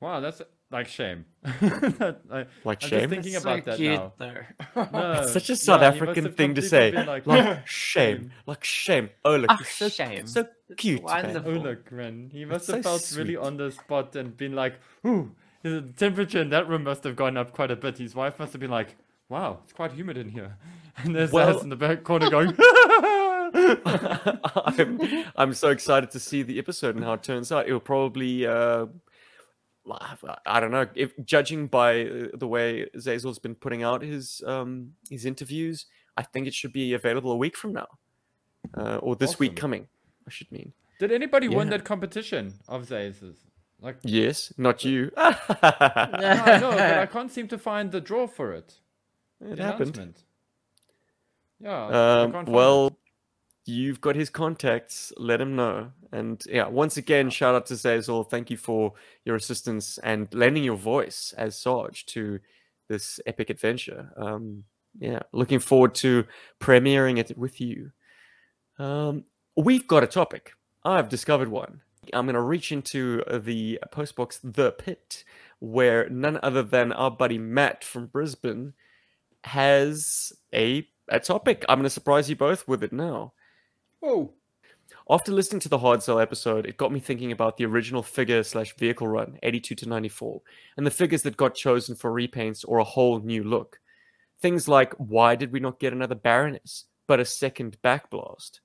Wow, that's like shame. That- I, Like I'm shame? just thinking so about that cute, now. though. No, It's such a South yeah, African thing to say. Like, Like shame, like shame. Oh look, you're so, shame. so cute. man. wonderful. oh look, man, he must so have felt really on the spot and been like, "Ooh, the temperature in that room must have gone up quite a bit." His wife must have been like, "Wow, it's quite humid in here," and there's Well- Zaz in the back corner going. I'm, I'm so excited to see the episode and how it turns out. It'll probably, uh, I don't know, if judging by uh, the way Zazel's been putting out his um, his interviews, I think it should be available a week from now, uh, or this week coming. I should mean. Did anybody win that competition of Zaz's? Like, Yes, not you. no, I know, but I can't seem to find the draw for it. it the happened. Yeah. Um, find it. well, you've got his contacts. Let him know. And yeah, once again, shout out to Zazel. Thank you for your assistance and lending your voice as Sarge to this epic adventure. Um, yeah, looking forward to premiering it with you. Um, we've got a topic. I've discovered one. I'm going to reach into uh, the postbox, The Pit, where none other than our buddy Matt from Brisbane has a a topic. I'm going to surprise you both with it now. Whoa. After listening to the hard sell episode, it got me thinking about the original figure slash vehicle run, 82 to 94, and the figures that got chosen for repaints or a whole new look. Things like why did we not get another Baroness, but a second Backblast?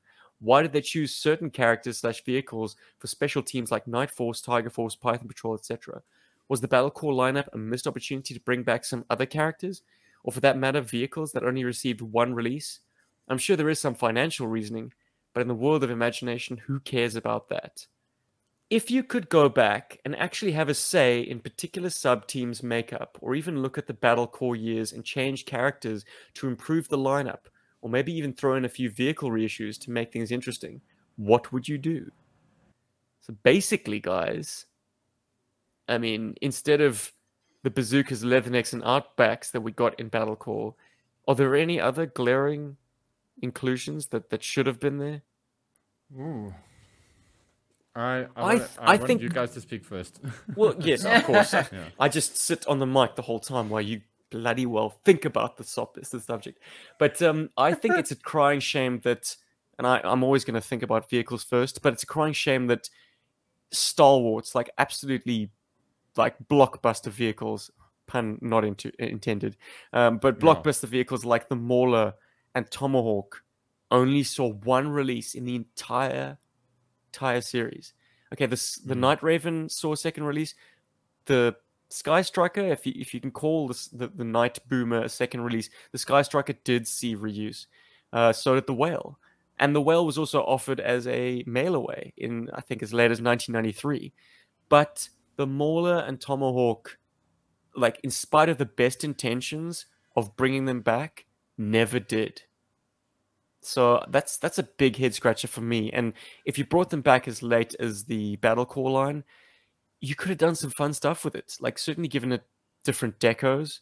Why did they choose certain characters slash vehicles for special teams like Night Force, Tiger Force, Python Patrol, etc.? Was the Battle Corps lineup a missed opportunity to bring back some other characters? Or for that matter, vehicles that only received one release? I'm sure there is some financial reasoning, but in the world of imagination, who cares about that? If you could go back and actually have a say in particular sub teams' makeup, or even look at the Battle Corps years and change characters to improve the lineup, or maybe even throw in a few vehicle reissues to make things interesting, what would you do? So basically, guys, I mean, instead of the bazookas, leathernecks, and outbacks that we got in Battle Corps, are there any other glaring inclusions that, that should have been there? Ooh. I I, I wanted, th- I, I wanted think- you guys to speak first. Well, yes, of course. Yeah. I just sit on the mic the whole time while you bloody well think about the sop the subject. But um, I think it's a crying shame that, and I, I'm always going to think about vehicles first, but it's a crying shame that stalwarts, like absolutely, like blockbuster vehicles, pun not into, intended, um, but No. blockbuster vehicles like the Mauler and Tomahawk only saw one release in the entire entire series. Okay, this the Mhm. Night Raven saw a second release. The Sky Striker, if you, if you can call this, the the Night Boomer a second release, the Sky Striker did see reuse. Uh, so did the Whale, and the Whale was also offered as a mail away in I think as late as 1993. But the Mauler and Tomahawk, like in spite of the best intentions of bringing them back, never did. So that's that's a big head scratcher for me. And if you brought them back as late as the Battle Corps line, you could have done some fun stuff with it. Like certainly given it different decos,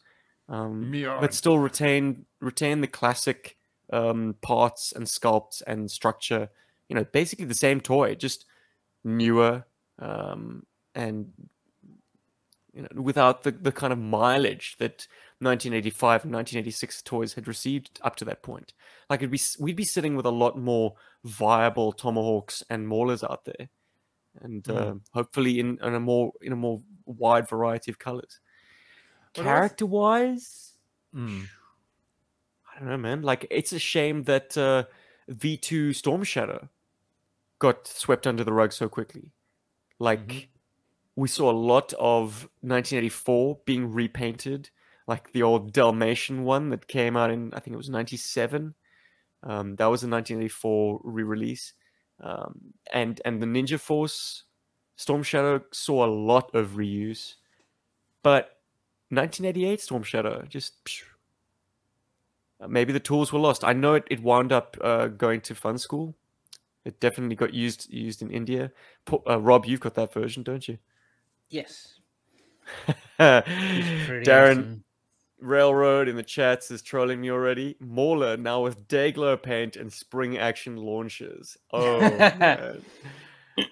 um, but still retain retain the classic um, parts and sculpts and structure. You know, basically the same toy, just newer um, and you know without the the kind of mileage that 1985 and 1986 toys had received up to that point. Like it'd be we'd be sitting with a lot more viable tomahawks and maulers out there, and Mm. uh, hopefully in, in a more in a more wide variety of colors. Character wise, Mm. I don't know, man. Like it's a shame that uh, V2 Storm Shadow got swept under the rug so quickly. Like Mhm. we saw a lot of 1984 being repainted, like the old Dalmatian one that came out in I think it was 97. Um, that was a 1984 re-release, um, and and the Ninja Force Storm Shadow saw a lot of reuse, but 1988 Storm Shadow just phew, uh, maybe the tools were lost. I know it, it wound up uh, going to Funskool. It definitely got used used in India. Uh, Rob, you've got that version, don't you? Yes. Darren awesome. Railroad in the chats is trolling me already. Mauler now with Dayglow paint and spring action launches. Oh well,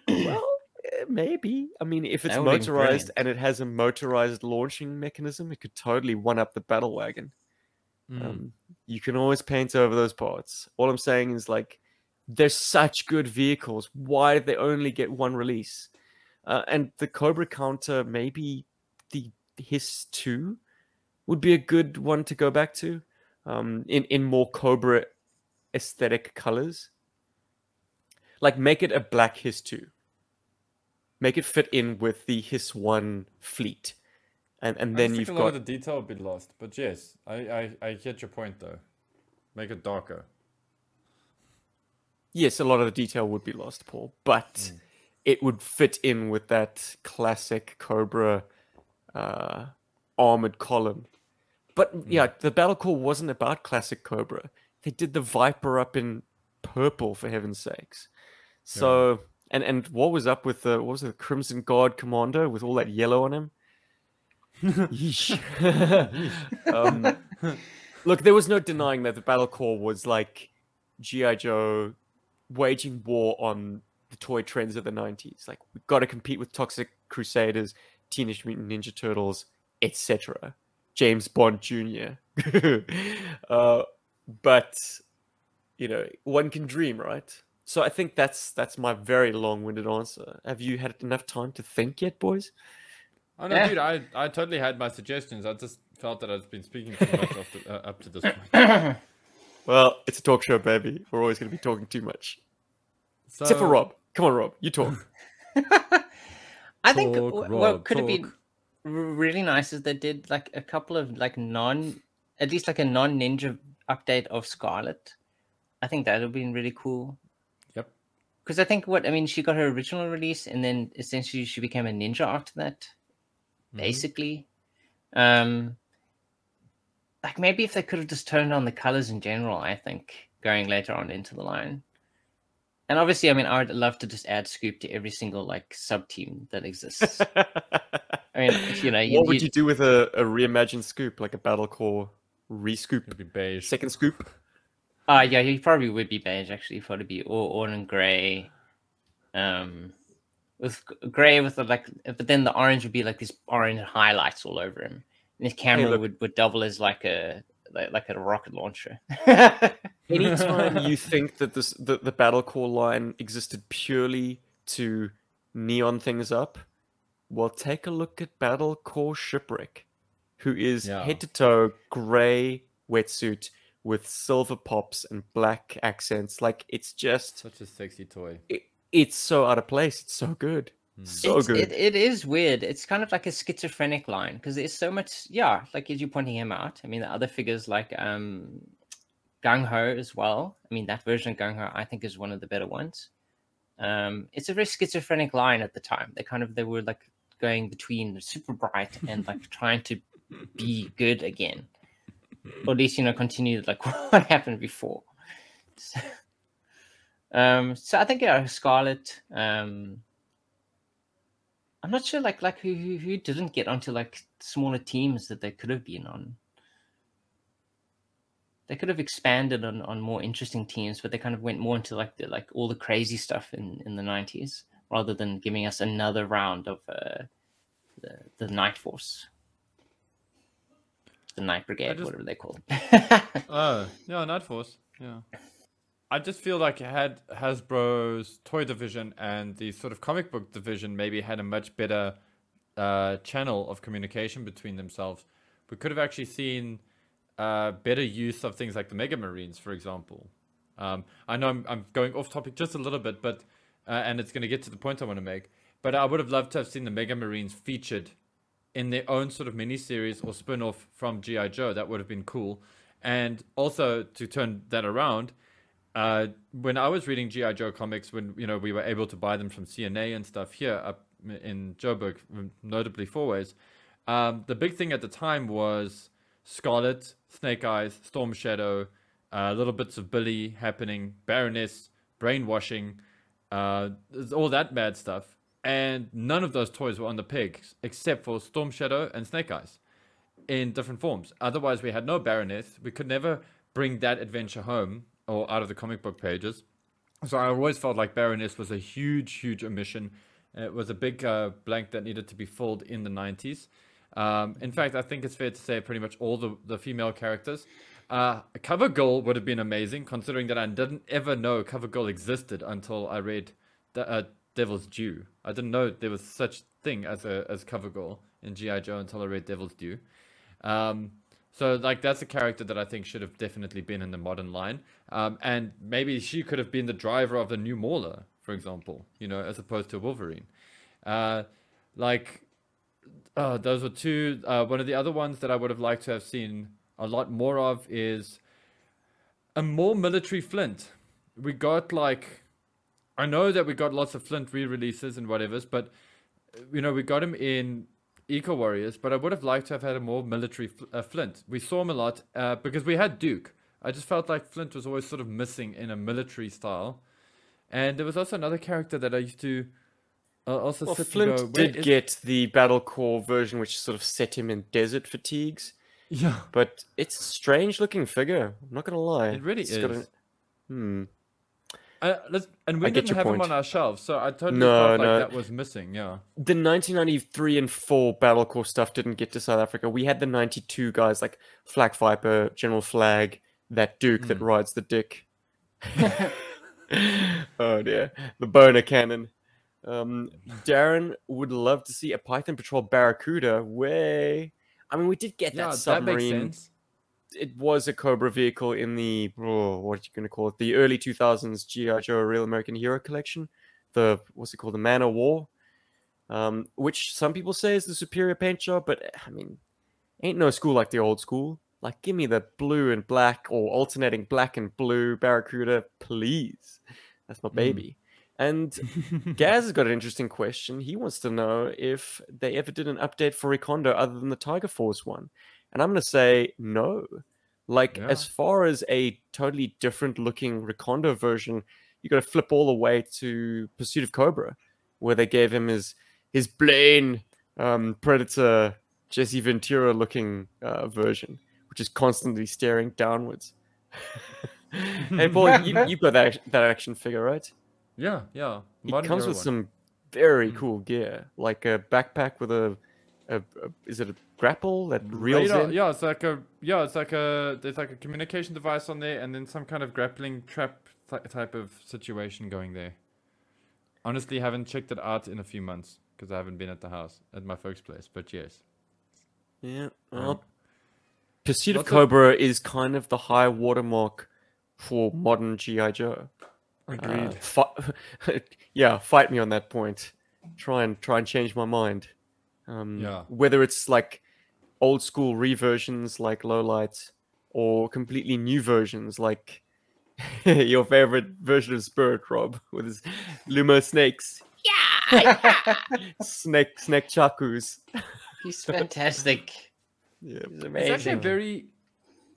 eh, maybe. I mean, if it's That would be motorized and it has a motorized launching mechanism, it could totally one up the battle wagon. Mm. Um, you can always paint over those parts. All I'm saying is like, they're such good vehicles. Why did they only get one release? Uh, and the Cobra counter, maybe the Hiss two, would be a good one to go back to. Um, in in more Cobra aesthetic colors. Like make it a black Hiss two. Make it fit in with the Hiss one fleet, and and then you've think a lot of the detail a bit lost. But yes, I, I, I get your point though. Make it darker. yes, a lot of the detail would be lost, Paul, but Mm. it would fit in with that classic Cobra uh, armored column. But yeah, the battle corps wasn't about classic Cobra. They did the Viper up in purple for heaven's sakes. So and and what was up with the what was it, the Crimson Guard Commander with all that yellow on him? Yeesh. um, look, there was no denying that the battle corps was like GI Joe waging war on the toy trends of the 90s. Like we've got to compete with Toxic Crusaders, Teenage Mutant Ninja Turtles, etc. James Bond Jr. uh, but you know, one can dream, right? So I think that's that's my very long-winded answer. Have you had enough time to think yet, boys? Oh no, Yeah. dude, I, I totally had my suggestions. I just felt that I've been speaking too much up to, uh, up to this point. Well, it's a talk show, baby. We're always going to be talking too much. So, Except for Rob. Come on, Rob. You talk. I think Talk, w- Rob, what could have been talk. Really nice is they did like a couple of like non, at least like a non ninja update of Scarlett. I think that would have been really cool. Yep. Because I think what I mean, she got her original release, and then essentially she became a ninja after that. Mhm. Basically, um, like maybe if they could have just turned on the colors in general, I think going later on into the line. And obviously, I mean, I would love to just add Scoop to every single like sub team that exists. I mean, you know, you, what would you- you do with a, a reimagined scoop, like a battle corps re-scoop, It'd be beige. second scoop? Uh yeah, he probably would be beige actually. He'd probably be or or in grey. Um with grey with the like but then the orange would be like these orange highlights all over him. And his camera look. would, would double as like a like, like a rocket launcher. Anytime you think that this the, the battle corps line existed purely to neon things up, well, take a look at Battle Corps Shipwreck, who is Yeah. head to toe grey wetsuit with silver pops and black accents. Like it's just Such a sexy toy. it, it's so out of place. It's so good. So It's- good. It, it is weird. It's kind of like a schizophrenic line because there's so much. Yeah, like as you're pointing him out. I mean, the other figures like um, Gung Ho as well. I mean, that version of Gung Ho I think is one of the better ones. Um, it's a very schizophrenic line at the time. They kind of they were like going between super bright and like trying to be good again, or at least you know continue like what happened before. So, um, so I think yeah, Scarlett. Um, I'm not sure like like who, who who didn't get onto like smaller teams that they could have been on. They could have expanded on, on more interesting teams, but they kind of went more into like the like all the crazy stuff in, in the nineties rather than giving us another round of uh, the the Night Force, the Night Brigade, just- whatever they call it. Oh, yeah, Night Force. Yeah. I just feel like had Hasbro's toy division and the sort of comic book division maybe had a much better uh, channel of communication between themselves, we could have actually seen uh, better use of things like the Mega Marines, for example. Um, I know I'm, I'm going off topic just a little bit, but uh, and it's going to get to the point I want to make. But I would have loved to have seen the Mega Marines featured in their own sort of mini series or spin off from G.I. Joe. That would have been cool. And also to turn that around, uh, when I was reading G.I. Joe comics, when you know we were able to buy them from CNA and stuff here up in Joburg, notably Fourways, um, the big thing at the time was Scarlett, Snake Eyes, Storm Shadow, uh, little bits of Billy happening, Baroness, brainwashing, uh, all that bad stuff. And none of those toys were on the pegs except for Storm Shadow and Snake Eyes in different forms. Otherwise, we had no Baroness. We could never bring that adventure home or out of the comic book pages. So I always felt like Baroness was a huge, huge omission. It was a big uh, blank that needed to be filled in the 90s. Um, in fact, I think it's fair to say pretty much all the, the female characters. Uh, Cover Girl would have been amazing, considering that I didn't ever know Cover Girl existed until I read uh, Devil's Due. I didn't know there was such thing as a as Cover Girl in GI Joe until I read Devil's Due. Um, so like that's a character that I think should have definitely been in the modern line. Um, and maybe she could have been the driver of the new Mauler, for example, you know, as opposed to Wolverine. Uh, like uh, those were two. Uh, one of the other ones that I would have liked to have seen a lot more of is a more military Flint. We got like, I know that we got lots of Flint re-releases and whatever's, but you know we got him in Eco Warriors, but I would have liked to have had a more military fl- uh, Flint. We saw him a lot uh, because we had Duke. I just felt like Flint was always sort of missing in a military style. And there was also another character that I used to uh, also Well, Flint go, did is-" get the Battle Corps version, which sort of set him in desert fatigues. yeah. But it's a strange looking figure. I'm not gonna lie. It really It's got is. a- Hmm. Uh, let's, and we I didn't have him point. on our shelves, so I totally No, felt like no. that was missing. Yeah, The 1993 and 4 Battle Corps stuff didn't get to South Africa. We had the 92 guys like Flak Viper, General Flagg, that Duke that Hmm. rides the dick. oh dear. The boner cannon. Um, Darren would love to see a Python Patrol Barracuda. Way, I mean, we did get Yeah, that that submarine. makes sense. It was a Cobra vehicle in the oh, what are you going to call it? The early 2000s GI Joe Real American Hero collection. The what's it called? The Man of War. Um, which some people say is the superior paint job, but I mean, ain't no school like the old school. Like, give me the blue and black or alternating black and blue Barracuda, please. That's my Mm. baby. And Gaz has got an interesting question. He wants to know if they ever did an update for Recondo other than the Tiger Force one. And I'm going to say no. Like, Yeah. as far as a totally different looking Recondo version, you got to flip all the way to Pursuit of Cobra, where they gave him his his Blaine um, Predator Jesse Ventura looking uh, version, which is constantly staring downwards. and Paul, you, you've got that that action figure, right? Yeah, yeah. It comes with one. some very Mm. cool gear, like a backpack with a, a, a is it a grapple that reels Radar- in? Yeah, it's like a yeah, it's like a there's like a communication device on there, and then some kind of grappling trap ty- type of situation going there. Honestly, haven't checked it out in a few months because I haven't been at the house at my folks' place. But yes, Yeah. Um, Pursuit of lots of- Cobra is kind of the high watermark for modern GI Joe. Uh, agreed. fi- yeah, fight me on that point. Try and try and change my mind. Um, Yeah. Whether it's like old school reversions like Lowlight, or completely new versions like your favorite version of Spirit, Rob, with his Luma snakes. Yeah, snake snake chakus. He's fantastic. Yeah, He's amazing. It's actually a very,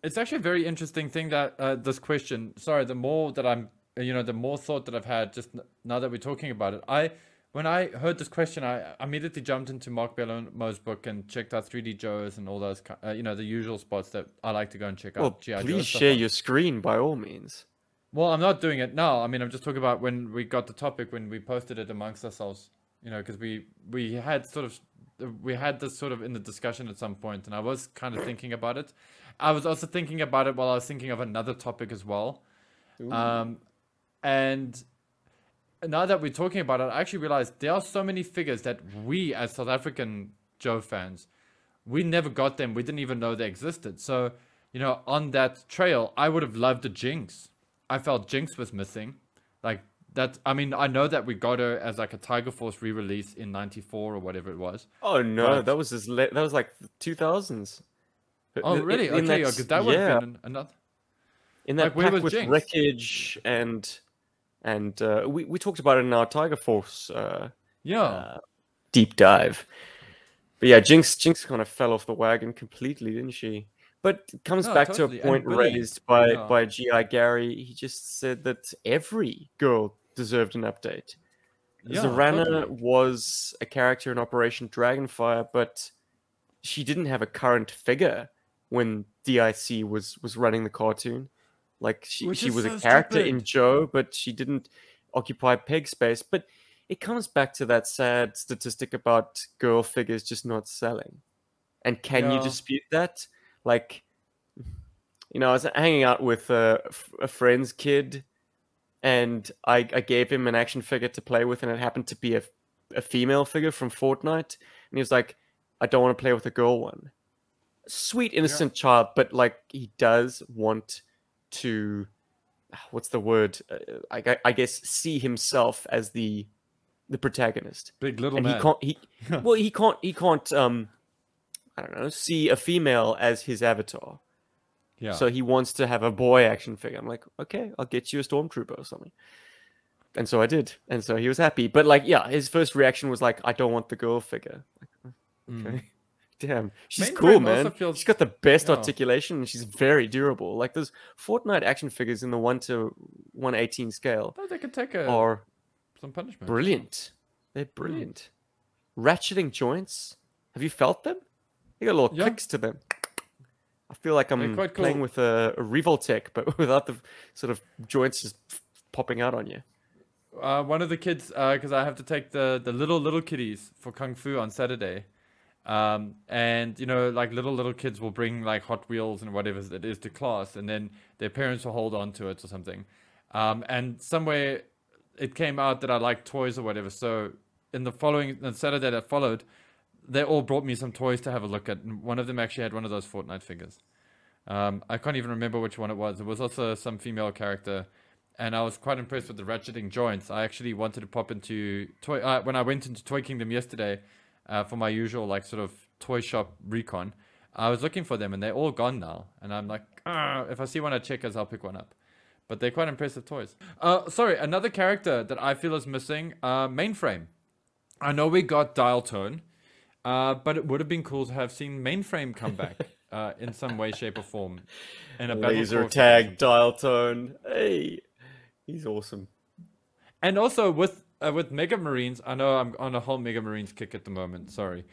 it's actually a very interesting thing that uh, this question. Sorry, the more that I'm, you know, the more thought that I've had just now that we're talking about it. I, when I heard this question, I immediately jumped into Mark Bellomo's book and checked out 3D Joes and all those, uh, you know, the usual spots that I like to go and check Well, out. G.I. Please stuff share your screen by all means. Well, I'm not doing it now. I mean, I'm just talking about when we got the topic when we posted it amongst ourselves. You know, because we we had sort of we had this sort of in the discussion at some point, and I was kind of thinking about it. I was also thinking about it while I was thinking of another topic as well. Um, and now that we're talking about it, I actually realized there are so many figures that we, as South African Joe fans, we never got them. We didn't even know they existed. So, you know, on that trail, I would have loved a Jinx. I felt Jinx was missing. Like that. I mean, I know that we got her as like a Tiger Force re-release in '94 or whatever it was. Oh no, that was his. Le- that was like two thousands. Oh, really? okay, yeah, because that would yeah, have been another. in that like, pack was with Jinx? wreckage and and uh, we we talked about it in our Tiger Force uh, Yeah. uh, deep dive. But yeah, Jinx Jinx kind of fell off the wagon completely, didn't she? But it comes No, back totally, to a point raised by yeah. by GI Gary. He just said that every girl deserved an update. Yeah, Zarana totally. was a character in Operation Dragonfire, but she didn't have a current figure when DIC was was running the cartoon. Like she, Which she was so a character in. Joe, but she didn't occupy peg space. But it comes back to that sad statistic about girl figures just not selling. And can you dispute that? Like, you know, I was hanging out with a, a friend's kid, and I, I gave him an action figure to play with, and it happened to be a, a female figure from Fortnite. And he was like, I don't want to play with a girl one. Sweet, innocent child, but like, he does want to, what's the word? Uh, I, I guess, see himself as the the protagonist Big little and man. he can't he well he can't he can't um i don't know see a female as his avatar yeah. so he wants to have a boy action figure i'm like okay i'll get you a stormtrooper or something and so i did and so he was happy but like yeah his first reaction was like i don't want the girl figure like, Mm. Damn she's Main cool man feels- she's got the best yeah. articulation and she's very durable like those fortnite action figures in the 1 to 118 scale No, they could take a, are some punishment. brilliant. They're brilliant. Ratcheting joints. Have you felt them? They got little Yeah. clicks to them. I feel like I'm quite playing with a, a Revoltech, but without the sort of joints just popping out on you. uh, one of the kids because I have to take the the little little kiddies for kung fu on Saturday, um, and you know like little little kids will bring like Hot Wheels and whatever it is to class, and then their parents will hold on to it or something, um, and somewhere it came out that I like toys or whatever. So in the following Saturday that followed, they all brought me some toys to have a look at. And one of them actually had one of those Fortnite figures. Um, I can't even remember which one it was. It was also some female character, and I was quite impressed with the ratcheting joints. I actually wanted to pop into toy uh, when I went into Toy Kingdom yesterday uh, for my usual like sort of toy shop recon. I was looking for them, and they're all gone now. And I'm like, ah, if I see one at Checkers, I'll pick one up. But they're quite impressive toys. Uh, sorry, another character that I feel is missing, uh, Mainframe. I know we got Dial Tone, uh, but it would have been cool to have seen Mainframe come back uh, in some way, shape, or form. In a Laser tag, dial tone. Hey, he's awesome. And also with uh, with Mega Marines, I know I'm on a whole Mega Marines kick at the moment. Sorry,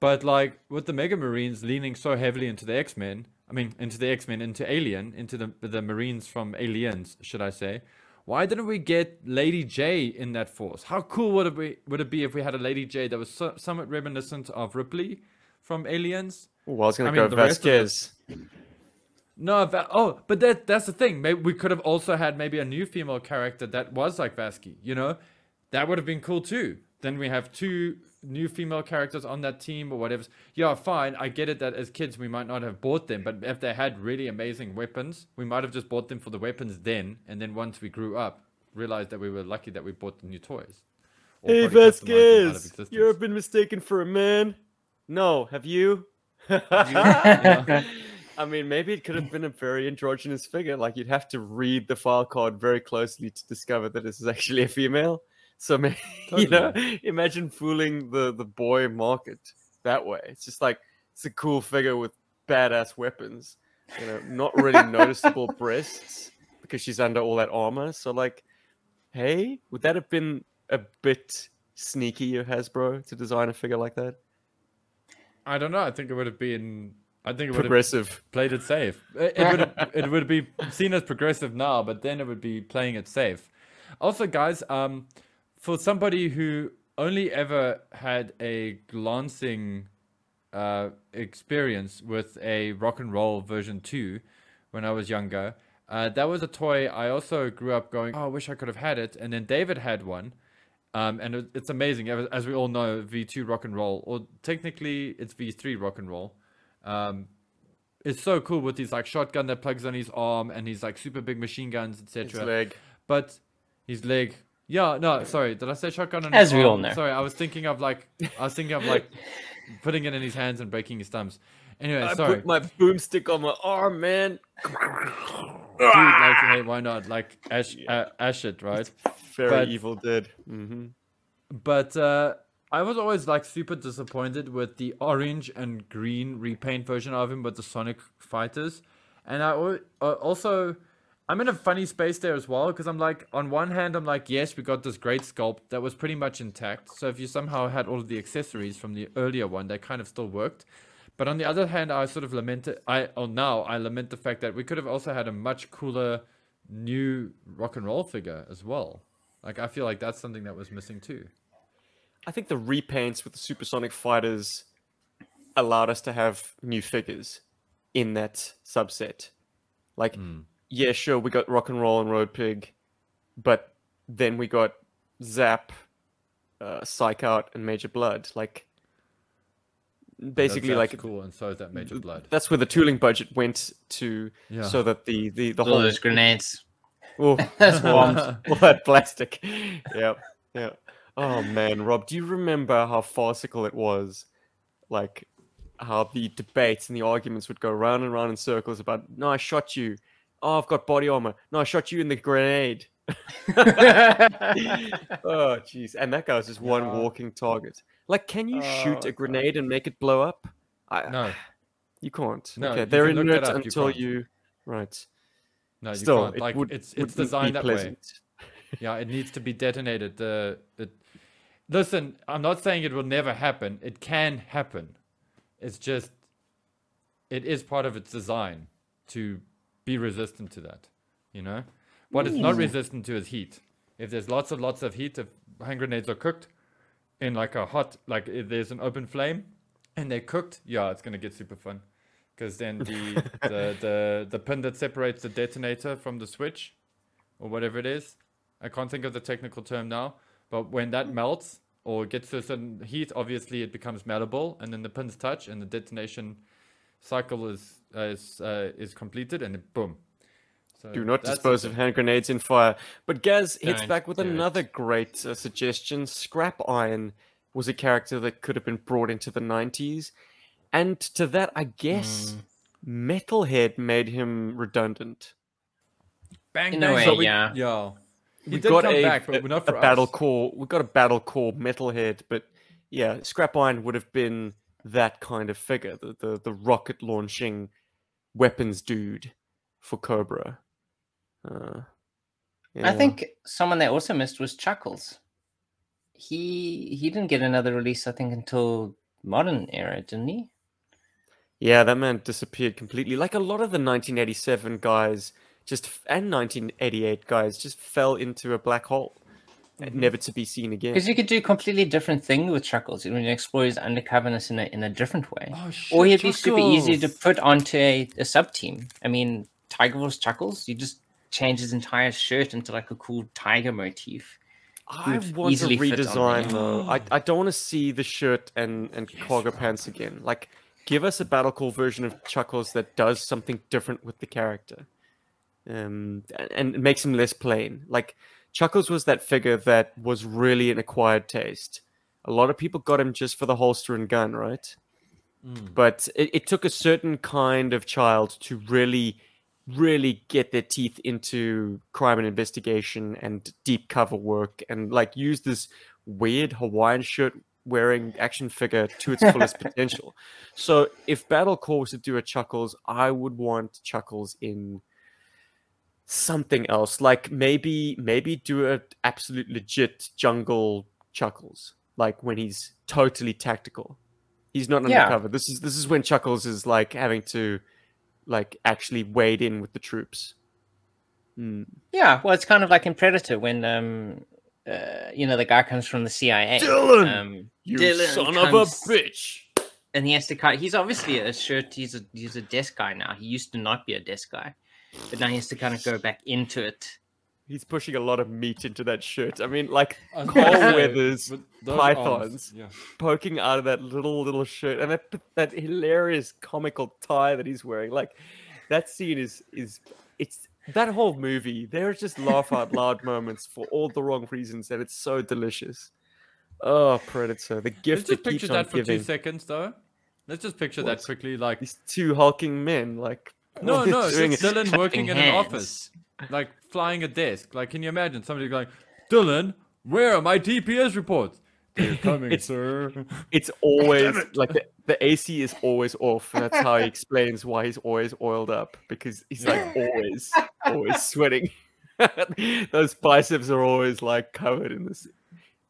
but like with the Mega Marines leaning so heavily into the X Men, I mean into the X Men, into Alien, into the the Marines from Aliens, should I say? Why didn't we get Lady Jaye in that force? How cool would it be? Would it be if we had a Lady Jaye that was so, somewhat reminiscent of Ripley from Aliens? Well, I was gonna I go mean, the rest of it- Vasquez. No, Va- oh, but that that's the thing. Maybe we could have also had maybe a new female character that was like Vasky. You know, that would have been cool too. Then we have two new female characters on that team or whatever. Yeah, fine. I get it that as kids we might not have bought them, but if they had really amazing weapons, we might have just bought them for the weapons then, and then once we grew up, realized that we were lucky that we bought the new toys. Or Hey probably customized them out of Vasquez, you have been mistaken for a man? No, have you? I mean, maybe it could have been a very androgynous figure. Like you'd have to read the file card very closely to discover that this is actually a female. So maybe you know, imagine fooling the the boy market that way. It's just like it's a cool figure with badass weapons. You know, not really noticeable breasts because she's under all that armor. So like, hey, would that have been a bit sneaky of Hasbro to design a figure like that? I don't know. I think it would have been. I think it would have Progressive. played it safe. It, it would it would be seen as progressive now, but then it would be playing it safe. Also, guys, um, for somebody who only ever had a glancing uh, experience with a rock and roll version two when I was younger, uh, that was a toy I also grew up going. Oh, I wish I could have had it. And then David had one. Um, and it, it's amazing, as we all know, V2 rock and roll, or technically it's V3 rock and roll. Um, it's so cool with his like shotgun that plugs on his arm and his like super big machine guns, His etc. leg. But his leg, yeah, no, sorry, did I say shotgun on As we all know. Sorry, I was thinking of like, I was thinking of like putting it in his hands and breaking his thumbs. Anyway, I sorry, put my boomstick on my arm, man. dude, like, hey, why not? Like, ash, uh, ash it, right? Very But- evil dead. hmm But uh, I was always like super disappointed with the orange and green repaint version of him with the Sonic Fighters, and I uh, also I'm in a funny space there as well because I'm like on one hand I'm like yes we got this great sculpt that was pretty much intact, so if you somehow had all of the accessories from the earlier one, they kind of still worked. But on the other hand, I sort of lament it. I oh now I lament the fact that we could have also had a much cooler new rock and roll figure as well. Like I feel like that's something that was missing too. I think the repaints with the supersonic fighters allowed us to have new figures in that subset. Like, Mm. Yeah, sure, we got Rock and Roll and Road Pig, but then we got Zap, uh, Psych Out, and Major Blood. Like, basically, That's like cool, and so is that Major Blood. that's where the tooling budget went to, Yeah. so that the the the All whole those grenades. Oh, That's bombs. all that plastic. Yeah, yeah. Oh man, Rob, do you remember how farcical it was? Like how the debates and the arguments would go round and round in circles about, no, I shot you. Oh, I've got body armor. No, I shot you in the grenade. oh, jeez. And that guy was just one Yeah. walking target. Like, can you oh, shoot Oh, a God. grenade and make it blow up? I, No, you can't. No, okay, you they're can look that inert up, you until can't. you. Right. no, you Still, can't. it Like would, it's it's wouldn't be designed that way. Yeah, it needs to be detonated. The it. Listen, I'm not saying it will never happen. It can happen. It's just, it is part of its design to be resistant to that. You know, what it's not resistant to is heat. If there's lots and lots of heat, if hand grenades are cooked in like a hot, like if there's an open flame and they're cooked, yeah, it's gonna get super fun. Because then the, the the the pin that separates the detonator from the switch, or whatever it is, I can't think of the technical term now, but when that mm. melts or gets to a certain heat, obviously it becomes malleable, and then the pins touch, and the detonation cycle is uh, is uh, is completed, and boom. So Do not dispose of hand grenades in fire. But Gaz hits back with do it. another great uh, suggestion. Scrap Iron was a character that could have been brought into the 90s. And to that, I guess Mm. Metalhead made him redundant. Bang, In a way, so we- yeah. yeah. He we did got come a, back, but a- not a for battle us. core. We got a battle corps Metalhead, but yeah, Scrap Iron would have been that kind of figure, the the, the rocket launching weapons dude for Cobra. Uh, I think someone they also missed was Chuckles. He he didn't get another release, I think, until modern era, didn't he? Yeah, that man disappeared completely. Like a lot of the 1987 guys, just and 1988 guys, just fell into a black hole, and never to be seen again. Because you could do a completely different thing with Chuckles. You know, you explore his undercoverness in a in a different way. Oh, shit, or he'd be super easy to put onto a, a sub team. I mean, Tiger Force Chuckles, you just change his entire shirt into like a cool tiger motif. I want a easily fit on redesign though. I, I don't want to see the shirt and and cargo pants again. Like, give us a battle corps version of Chuckles that does something different with the character, um, and, and makes him less plain. Like, Chuckles was that figure that was really an acquired taste. A lot of people got him just for the holster and gun, right? Mm. But it, it took a certain kind of child to really, really get their teeth into crime and investigation and deep cover work and like use this weird Hawaiian shirt wearing action figure to its fullest potential. So if Battle Corps was to do a Chuckles, I would want Chuckles in something else. Like maybe maybe do a absolute legit jungle Chuckles. Like when he's totally tactical. He's not Yeah. undercover. This is this is when Chuckles is like having to like actually wade in with the troops. Hmm. Yeah, well, it's kind of like in Predator when um, uh, you know, the guy comes from the CIA. Dillon, um, You Dillon son of a bitch. and he has to cut. He's obviously a shirt. He's a he's a desk guy now. He used to not be a desk guy, but now he has to kind of go back into it. He's pushing a lot of meat into that shirt. I mean, like I was Carl gonna say, Weathers pythons. yeah. poking out of that little little shirt and that that hilarious comical tie that he's wearing. Like that scene is is it's that whole movie. There are just laugh out loud moments for all the wrong reasons, and it's so delicious. Oh, Predator, the Let's gift just that keeps picture on that for giving. two seconds, though. Let's just picture What? that quickly. Like, These two hulking men, like no, what no, it's doing just is- Dillon working in an hands. office, like flying a desk. Like, can you imagine somebody going, Dillon, where are my TPS reports? They're coming, It's- sir. It's always like the, the AC is always off, that's how he explains why he's always oiled up because he's like always, always sweating. Those biceps are always like covered in this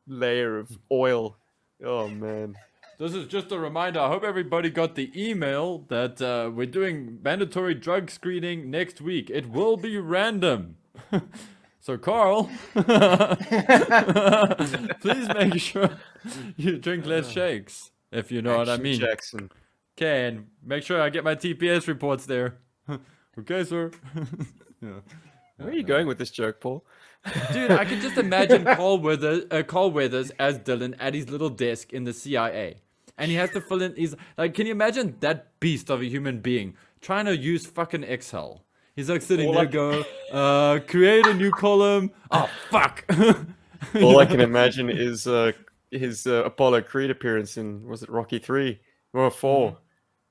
layer of oil. Oh man. This is just a reminder. I hope everybody got the email that uh, we're doing mandatory drug screening next week. It will be random. so, Carl, please make sure you drink less shakes, if you know what I mean. Jackson. Okay, and make sure I get my TPS reports there. okay, sir. yeah. Where are you going with this joke, Paul? Dude, I can just imagine Carl Weathers, uh, Carl Weathers as Dillon at his little desk in the CIA, and he has to fill in. He's like, can you imagine that beast of a human being trying to use fucking Excel? He's like sitting All there, I- go, uh, create a new column. Oh fuck! All I can imagine is uh, his uh, Apollo Creed appearance in was it Rocky three or 4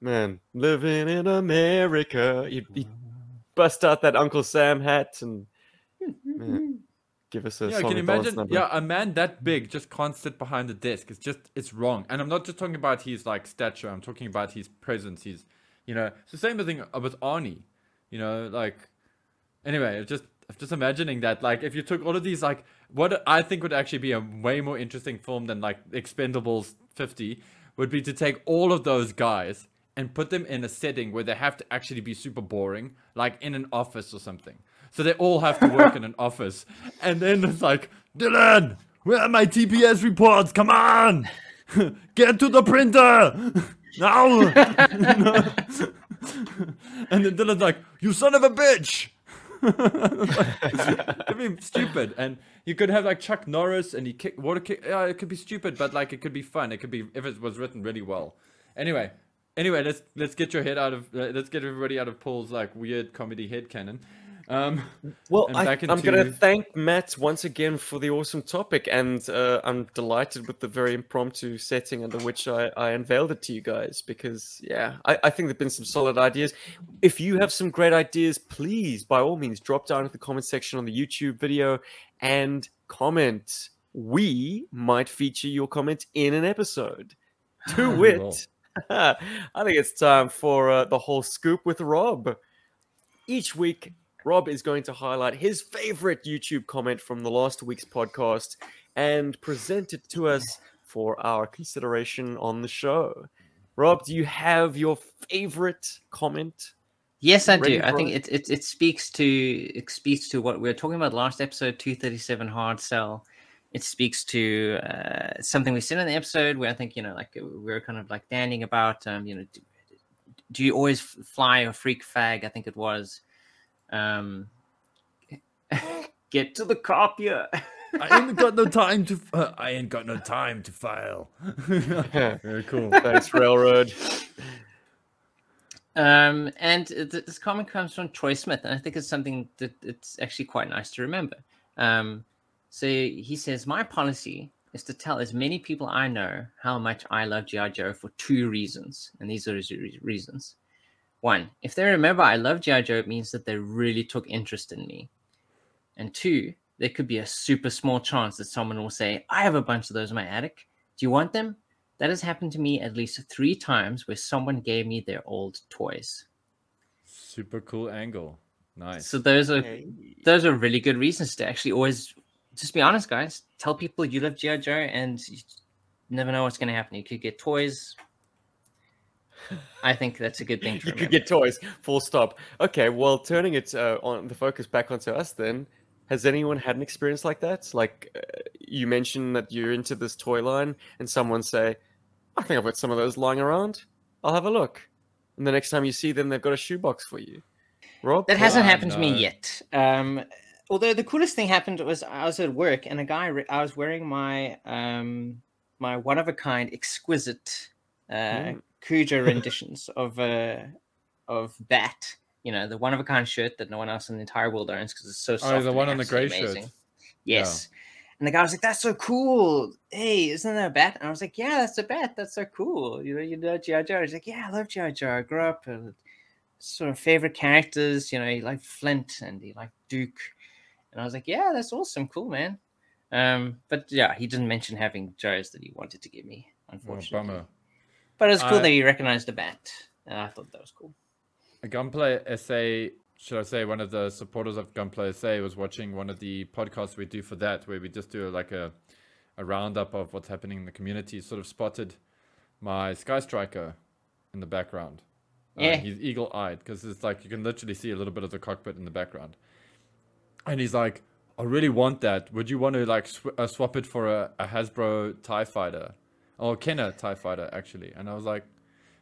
Man, living in America. He'd, he'd bust out that Uncle Sam hat and man, give us a yeah, can you imagine? number. Yeah, a man that big just can't sit behind the desk. It's just, it's wrong. And I'm not just talking about his like stature. I'm talking about his presence. His, you know, it's the same thing with Arnie. You know, like, anyway, just, I'm just imagining that. Like, if you took all of these, like, what I think would actually be a way more interesting film than like Expendables 50 would be to take all of those guys and put them in a setting where they have to actually be super boring, like in an office or something. So they all have to work in an office. And then it's like, Dillon, where are my TPS reports? Come on! Get to the printer! Now! and then Dillon's like, you son of a bitch! It'd be stupid, and you could have like Chuck Norris, and he kick water kick. Yeah, it could be stupid, but like it could be fun. It could be if it was written really well. Anyway, anyway, let's let's get your head out of uh, let's get everybody out of Paul's like weird comedy head canon. Um, Well, I, I'm going to thank Matt once again for the awesome topic, and uh, I'm delighted with the very impromptu setting under which I, I unveiled it to you guys. Because yeah, I, I think there've been some solid ideas. If you have some great ideas, please by all means drop down in the comment section on the YouTube video and comment. We might feature your comment in an episode. To wit. I think it's time for uh, the whole scoop with Rob. Each week, Rob is going to highlight his favorite YouTube comment from the last week's podcast and present it to us for our consideration on the show. Rob, do you have your favorite comment? Yes, I do. I think it? it, it speaks to it speaks to what we were talking about last episode, two thirty seven hard sell. It speaks to uh, something we said in the episode where I think you know, like uh, we were kind of like dandying about, um, you know, do, do you always fly a freak fag? I think it was. Um, get to the copier. I ain't got no time to. Uh, I ain't got no time to file. Very cool. Thanks, Railroad. Um, and th- this comment comes from Troy Smith, and I think it's something that it's actually quite nice to remember. Um, so he says, My policy is to tell as many people I know how much I love G.I. Joe for two reasons. And these are his re- reasons. One, if they remember I love G.I. Joe, it means that they really took interest in me. And two, there could be a super small chance that someone will say, I have a bunch of those in my attic. Do you want them? That has happened to me at least three times where someone gave me their old toys. Super cool angle. Nice. So those are those are really good reasons to actually always just be honest, guys. Tell people you love GI Joe, and you never know what's going to happen. You could get toys. I think that's a good thing to you could get toys. Full stop. Okay, well, turning it uh, on the focus back onto us, then has anyone had an experience like that? Like uh, you mentioned that you're into this toy line, and someone say, "I think I've got some of those lying around. I'll have a look." And the next time you see them, they've got a shoebox for you. Rob, That hasn't Ah, happened to me yet. Um, although the coolest thing happened was I was at work and a guy re- I was wearing my um my one of a kind exquisite uh Mm. Cujo renditions of uh of Bat. You know the one of a kind shirt that no one else in the entire world owns because it's so soft. Oh, the one on the grey shirt. amazing. Yes. And the guy was like, "That's so cool! Hey, isn't that a bat?" And I was like, "Yeah, that's a bat. That's so cool. You know, you know GI Joe." He's like, "Yeah, I love GI Joe. I grew up uh, sort of favorite characters. You know, he liked Flint and he liked Duke." And I was like, "Yeah, that's awesome. Cool, man." Um, but yeah, he didn't mention having Joes that he wanted to give me, Oh, unfortunately. bummer. But it's cool I- that he recognized the bat, and I thought that was cool. a gunplay essay should i say one of the supporters of gunplay essay was watching one of the podcasts we do for that where we just do like a, a roundup of what's happening in the community sort of spotted my sky striker in the background Uh, Yeah. he's eagle-eyed because it's like you can literally see a little bit of the cockpit in the background and he's like i really want that would you want to like sw- uh, swap it for a, a hasbro tie fighter or kenner tie fighter actually and i was like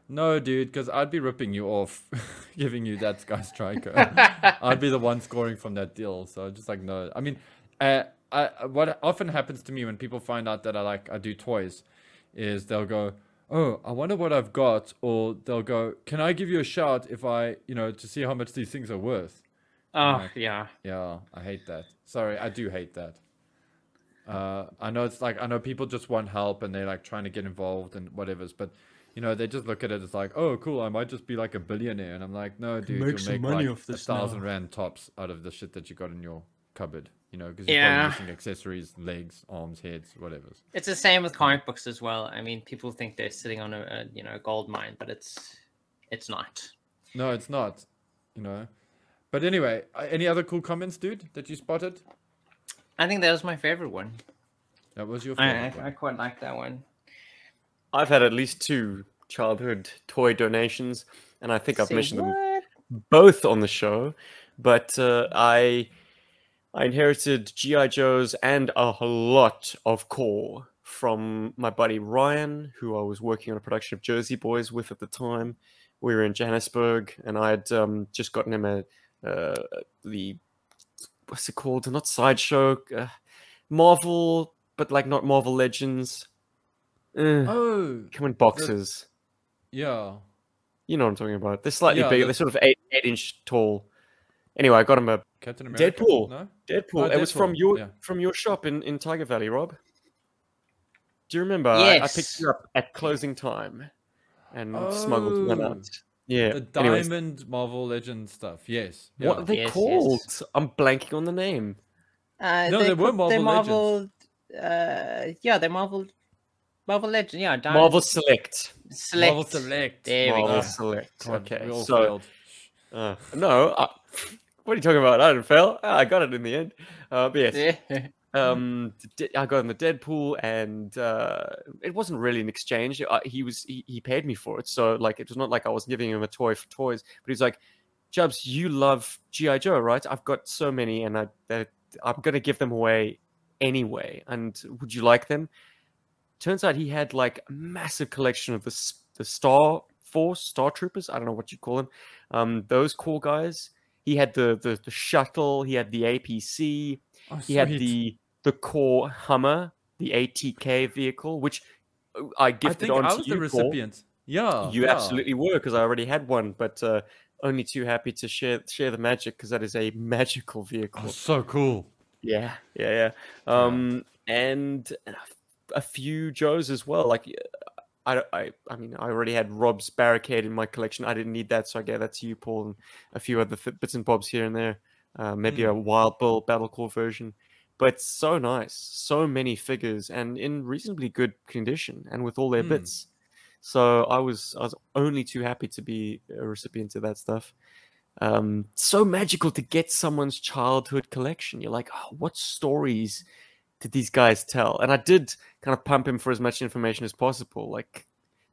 no, dude, because I'd be ripping you off, giving you that Sky Striker. I'd be the one scoring from that deal. So just like no. I mean, uh, I what often happens to me when people find out that I like I do toys, is they'll go, oh, I wonder what I've got, or they'll go, can I give you a shout if I, you know, to see how much these things are worth. Oh Like- yeah, Yeah, I hate that. Sorry, I do hate that. Uh, I know it's like I know people just want help and they're like trying to get involved and whatever's, but you know they just look at it as like, oh, cool, I might just be like a billionaire, and I'm like, no, dude, make you'll make money like off a this thousand now." rand tops out of the shit that you got in your cupboard, you know, because you're Yeah. probably missing accessories, legs, arms, heads, whatever's. it's the same with comic books as well. I mean, people think they're sitting on a, a you know gold mine, but it's it's not. No, it's not, you know. But anyway, uh, any other cool comments, dude, that you spotted? I think that was my favorite one. That was your favorite I, I one. quite like that one. I've had at least two childhood toy donations, and I think I've Say mentioned them both on the show. But uh, I I inherited GI Joes and a lot of Corps from my buddy Ryan, who I was working on a production of Jersey Boys with at the time. We were in Johannesburg, and I had um, just gotten him a uh, the what's it called? Not sideshow, uh, Marvel, but like not Marvel Legends. Oh, come in boxes. yeah. You know what I'm talking about. They're slightly Yeah, bigger. the- They're sort of eight eight inch tall. Anyway, I got him a Captain America. Deadpool. No. Deadpool. Oh, it was from your yeah. from your shop in, in Tyger Valley, Rob. Do you remember? I, I picked you up at closing time and smuggled one Oh, out. Yeah. The Anyways, Diamond Marvel Legends stuff. Yes. what yeah. are they Yes, yes. called? I'm blanking on the name. Uh, No, they were called- they're Marvel Uh, yeah, they're Marvel. Marvel Legend. Yeah, Diamond Marvel Select. Select. Marvel Select. There we Marvel go. Select. Okay. we all So failed. uh, no, I, what are you talking about? I didn't fail. Ah, I got it in the end. Uh, but yes, Yeah. um d- i got in the deadpool and uh it wasn't really an exchange. I, he was he, he paid me for it. So like it was not like i was giving him a toy for toys but he's like jubs you love gi joe right? I've got so many and i that i'm gonna give them away anyway. And would you like them? Turns out he had like a massive collection of the the star force star troopers i don't know what you call them. Um those cool guys. He had the the, the shuttle he had the apc Oh, he had the the core Hummer, the ATK vehicle, which uh, I I gifted think on I was you. the Paul. recipient. Yeah. You yeah. absolutely were because I already had one, but uh, only too happy to share share the magic because that is a magical vehicle. Oh, so cool. Yeah, yeah, yeah. Um, and a few Joes as well. Like, I, I, I mean, I already had Rob's barricade in my collection. I didn't need that, so I gave that to you, Paul, and a few other th- bits and bobs here and there. Uh, maybe a Wild Bill Battle Corps version, but so nice, so many figures, and in reasonably good condition, and with all their Hmm. bits. So I was, I was only too happy to be a recipient of that stuff um, so magical to get someone's childhood collection. You're like, oh, what stories did these guys tell? And I did kind of pump him for as much information as possible. Like,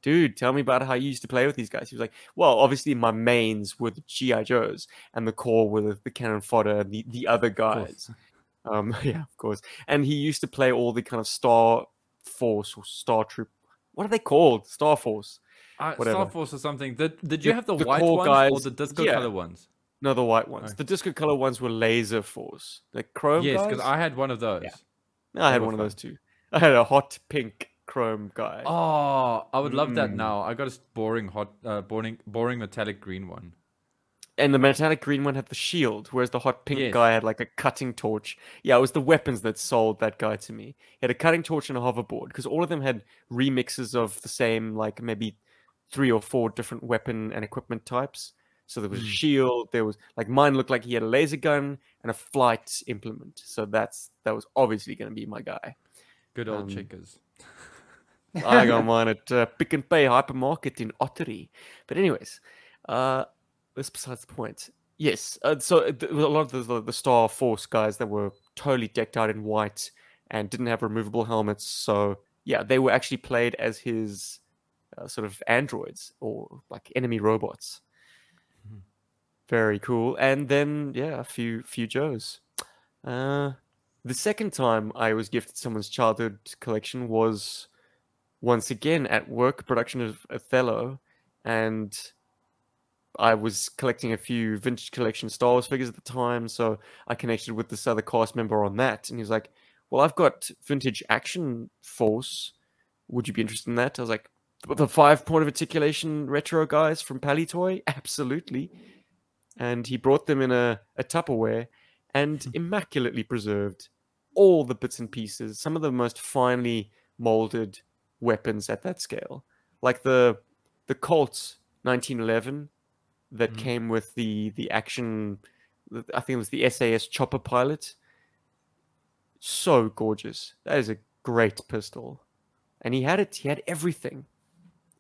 dude, tell me about how you used to play with these guys. He was like, well, obviously my mains were the GI Joes, and the Corps were the, the cannon fodder, and the the other guys. Um, yeah, of course. And he used to play all the kind of Star Force or Star Troop. What are they called? Star Force. Uh. Star Force or something. Did, did you The- have the, the white ones or the disco yeah. color ones? No, the white ones. Okay. The disco color ones were Laser Force. The chrome yes, because I had one of those. I had one of those too. I had a hot pink chrome guy. Oh, I would love that Mm. now. I got a boring hot, uh, boring, boring metallic green one. And the metallic green one had the shield, whereas the hot pink Yes. guy had like a cutting torch. Yeah, it was the weapons that sold that guy to me. He had a cutting torch and a hoverboard because all of them had remixes of the same, like maybe three or four different weapon and equipment types. So there was a Mm. shield. There was like mine looked like he had a laser gun and a flight implement. So that's that was obviously going to be my guy. Good old Um, checkers. I got mine at uh, Pick and Pay Hypermarket in Ottery. But anyways, uh, that's besides the point. Yes, uh, so uh, th- a lot of the, the Star Force guys that were totally decked out in white and didn't have removable helmets. So yeah, they were actually played as his uh, sort of androids or like enemy robots. Mhm. Very cool. And then yeah, a few few Joes. Uh, the second time I was gifted someone's childhood collection was once again at work production of Othello, and I was collecting a few vintage collection Star Wars figures at the time, so I connected with this other cast member on that, and he was like, "Well, I've got vintage Action Force. Would you be interested in that?" I was like, "The- "The five point of articulation retro guys from Palitoy, absolutely." And he brought them in a, a Tupperware and hmm. immaculately preserved all the bits and pieces, some of the most finely molded weapons at that scale, like the the Colt 1911 that Mhm. came with the the action. I think it was the SAS chopper pilot. So gorgeous. That is a great pistol, and he had it. He had everything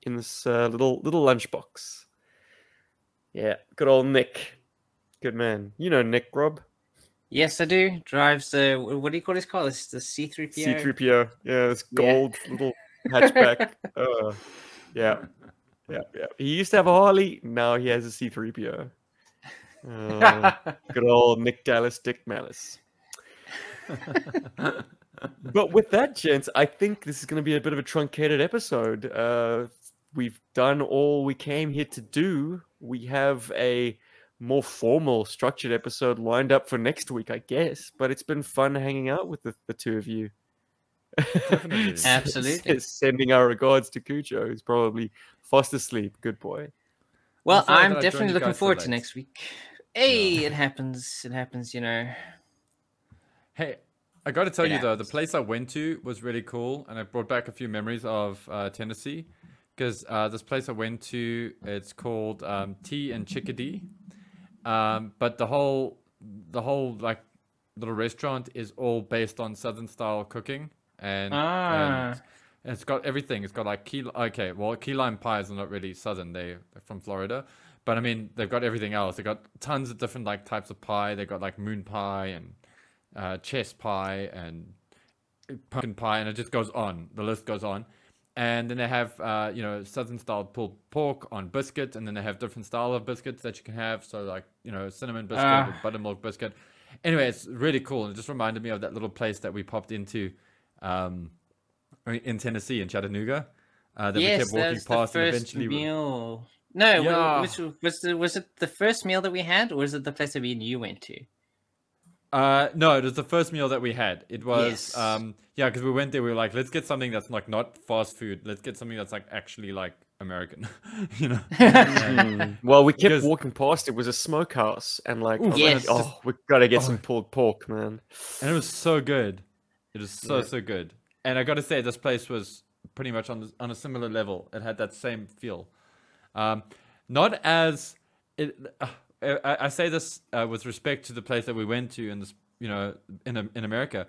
in this uh, little little lunchbox. Yeah, good old Nick. Good man. You know Nick Rob. Yes, I do. Drives the what do you call his car? This the C three PO. C3PO. Yeah, this Yeah. gold little hatchback. uh, yeah. Yeah, yeah. He used to have a Harley. Now he has a C3PO. Uh, good old Nick Dallas, Dick Malice. But with that, gents, I think this is going to be a bit of a truncated episode. Uh, we've done all we came here to do. We have a more formal, structured episode lined up for next week, I guess. But it's been fun hanging out with the, the two of you. Definitely. S- Absolutely. s- Sending our regards to Cujo, who's probably fast asleep. Good boy. Well, I'm I joined definitely looking forward to next week. Hey, it happens. It happens, you know. Hey, I got to tell It you though, the place I went to was really cool, and it brought back a few memories of uh, Tennessee. Because uh, this place I went to, it's called um, Tea and Chickadee, um, but the whole, the whole like little restaurant is all based on Southern style cooking, and, Ah. and it's got everything. It's got like key. Okay, well, key lime pies are not really Southern; they, they're from Florida. But I mean, they've got everything else. They've got tons of different like types of pie. They've got like moon pie and uh, chess pie and pumpkin pie, and it just goes on. The list goes on. And then they have, uh, you know, southern style pulled pork on biscuit, and then they have different style of biscuits that you can have. So like, you know, cinnamon biscuit Ah. or buttermilk biscuit. Anyway, it's really cool, and it just reminded me of that little place that we popped into um, in Tennessee in Chattanooga. Uh, that we yes, kept walking that's the past, and first eventually we- meal. No, Yeah. which was the, was it the first meal that we had, or was it the place that we and you went to? Uh, no, it was the first meal that we had. It was, Yes. um, yeah, because we went there. We were like, let's get something that's like not fast food. Let's get something that's like actually like American, you know. Mm. Well, we kept Because- walking past. It was a smokehouse, and like, I was Yes. like, oh, we gotta get Oh. some pulled pork, man. and it was so good. It was so so good. And I got to say, this place was pretty much on on a similar level. It had that same feel. Um, not as it. Uh, I, I say this uh, with respect to the place that we went to, in this, you know, in in America.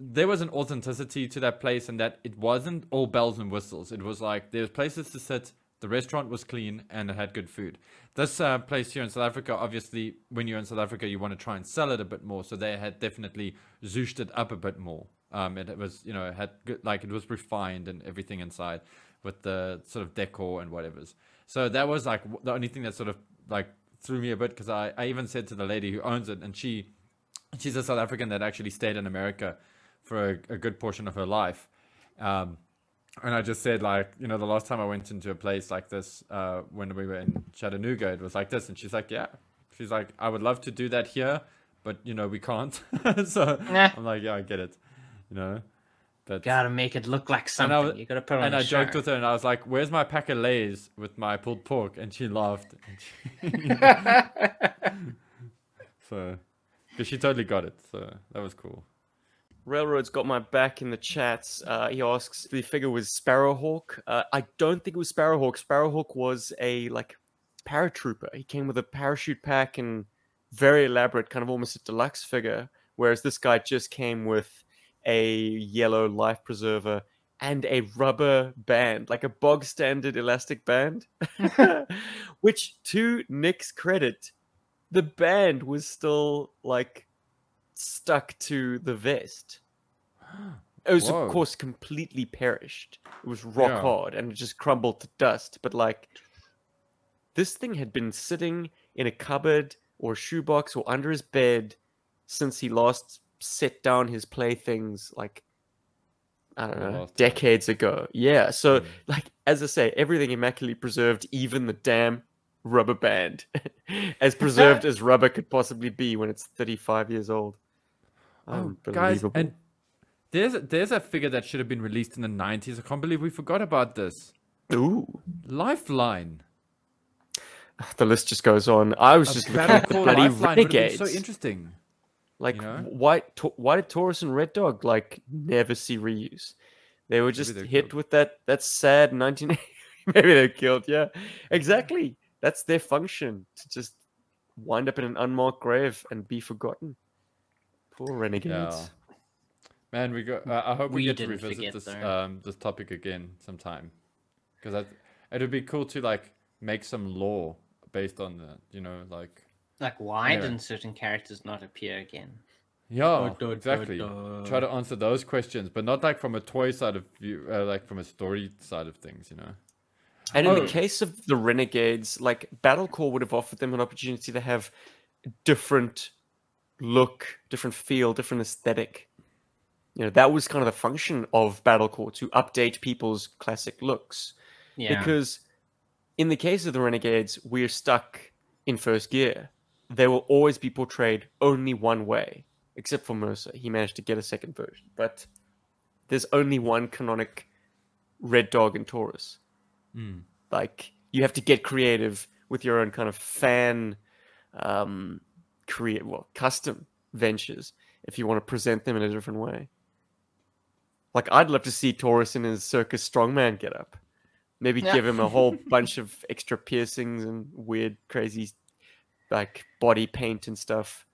There was an authenticity to that place, and that it wasn't all bells and whistles. It was like there's places to sit. The restaurant was clean and it had good food. This uh, place here in South Africa, obviously, when you're in South Africa, you want to try and sell it a bit more. So they had definitely zooshed it up a bit more. Um, it, it was, you know, it had good, like it was refined and everything inside with the sort of decor and whatever's. So that was like the only thing that sort of like threw me a bit because I, I even said to the lady who owns it, and she she's a South African that actually stayed in America for a, a good portion of her life. Um, and I just said, like, you know, the last time I went into a place like this, uh, when we were in Chattanooga, it was like this. And she's like, yeah. She's like, I would love to do that here, but, you know, we can't. so Nah. I'm like, yeah, I get it. You know? But, Gotta make it look like something. Was- you gotta put on and I joked with her and I was like, where's my pack of Lays with my pulled pork? And she laughed. And she- so, because she totally got it. So that was cool. Railroad's got my back in the chats. Uh, he asks if the figure was Sparrowhawk. Uh, I don't think it was Sparrowhawk. Sparrowhawk was a like paratrooper. He came with a parachute pack and very elaborate, kind of almost a deluxe figure. Whereas this guy just came with a yellow life preserver and a rubber band, like a bog standard elastic band. Which, to Nick's credit, the band was still like stuck to the vest. It was, Whoa. of course, completely perished. It was rock Yeah. hard and it just crumbled to dust. But, like, this thing had been sitting in a cupboard or a shoebox or under his bed since he last set down his playthings, like, I don't know, decades ago. Yeah. So, Mm. like, as I say, everything immaculately preserved, even the damn rubber band, as preserved as rubber could possibly be when it's 35 years old. Oh, um, guys, and there's there's a figure that should have been released in the 90s. I can't believe we forgot about this. Ooh, Lifeline. the list just goes on. I was A just looking at the bloody Lifeline renegades. so interesting. like you know? to- why did Taurus and Red Dog like never see reuse? They were just hit killed. with that that sad 19. Maybe they're killed. Yeah, exactly. That's their function to just wind up in an unmarked grave and be forgotten. Poor renegades. Yeah. Man, we got. Uh, I hope we, We get to revisit forget, this though. um this topic again sometime, because it would be cool to like make some law based on that. You know, like Like, why Yeah. didn't certain characters not appear again? yeah, da, da, exactly. da. Try to answer those questions, but not like from a toy side of view, uh, like from a story side of things. You know. And in Oh. the case of the Renegades, like Battle Corps would have offered them an opportunity to have different look, different feel, different aesthetic. You know, that was kind of the function of Battle Corps to update people's classic looks. Yeah. Because in the case of the Renegades, we're stuck in first gear, they will always be portrayed only one way, except for Mercer. He managed to get a second version, but there's only one canonic Red Dog and Taurus. Mm. Like you have to get creative with your own kind of fan, um, create well custom ventures if you want to present them in a different way. Like I'd love to see Taurus in his circus strongman get up. Maybe Yeah. give him a whole bunch of extra piercings and weird, crazy, like body paint and stuff.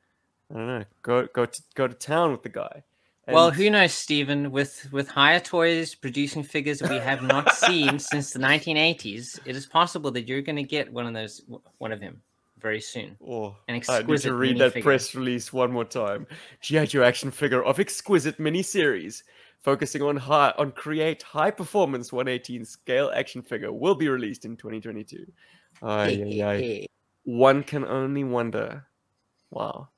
I don't know. Go go to go to town with the guy. well, who knows, Stephen? With with Hiya Toys producing figures we have not seen since the 1980s, it is possible that you're going to get one of those, one of him, very soon. Oh, An I need to read that minifigure. press release one more time. GI Joe action figure of exquisite miniseries, focusing on high on create high performance 118 scale action figure, will be released in 2022. Ay, ay, ay. One can only wonder. Wow,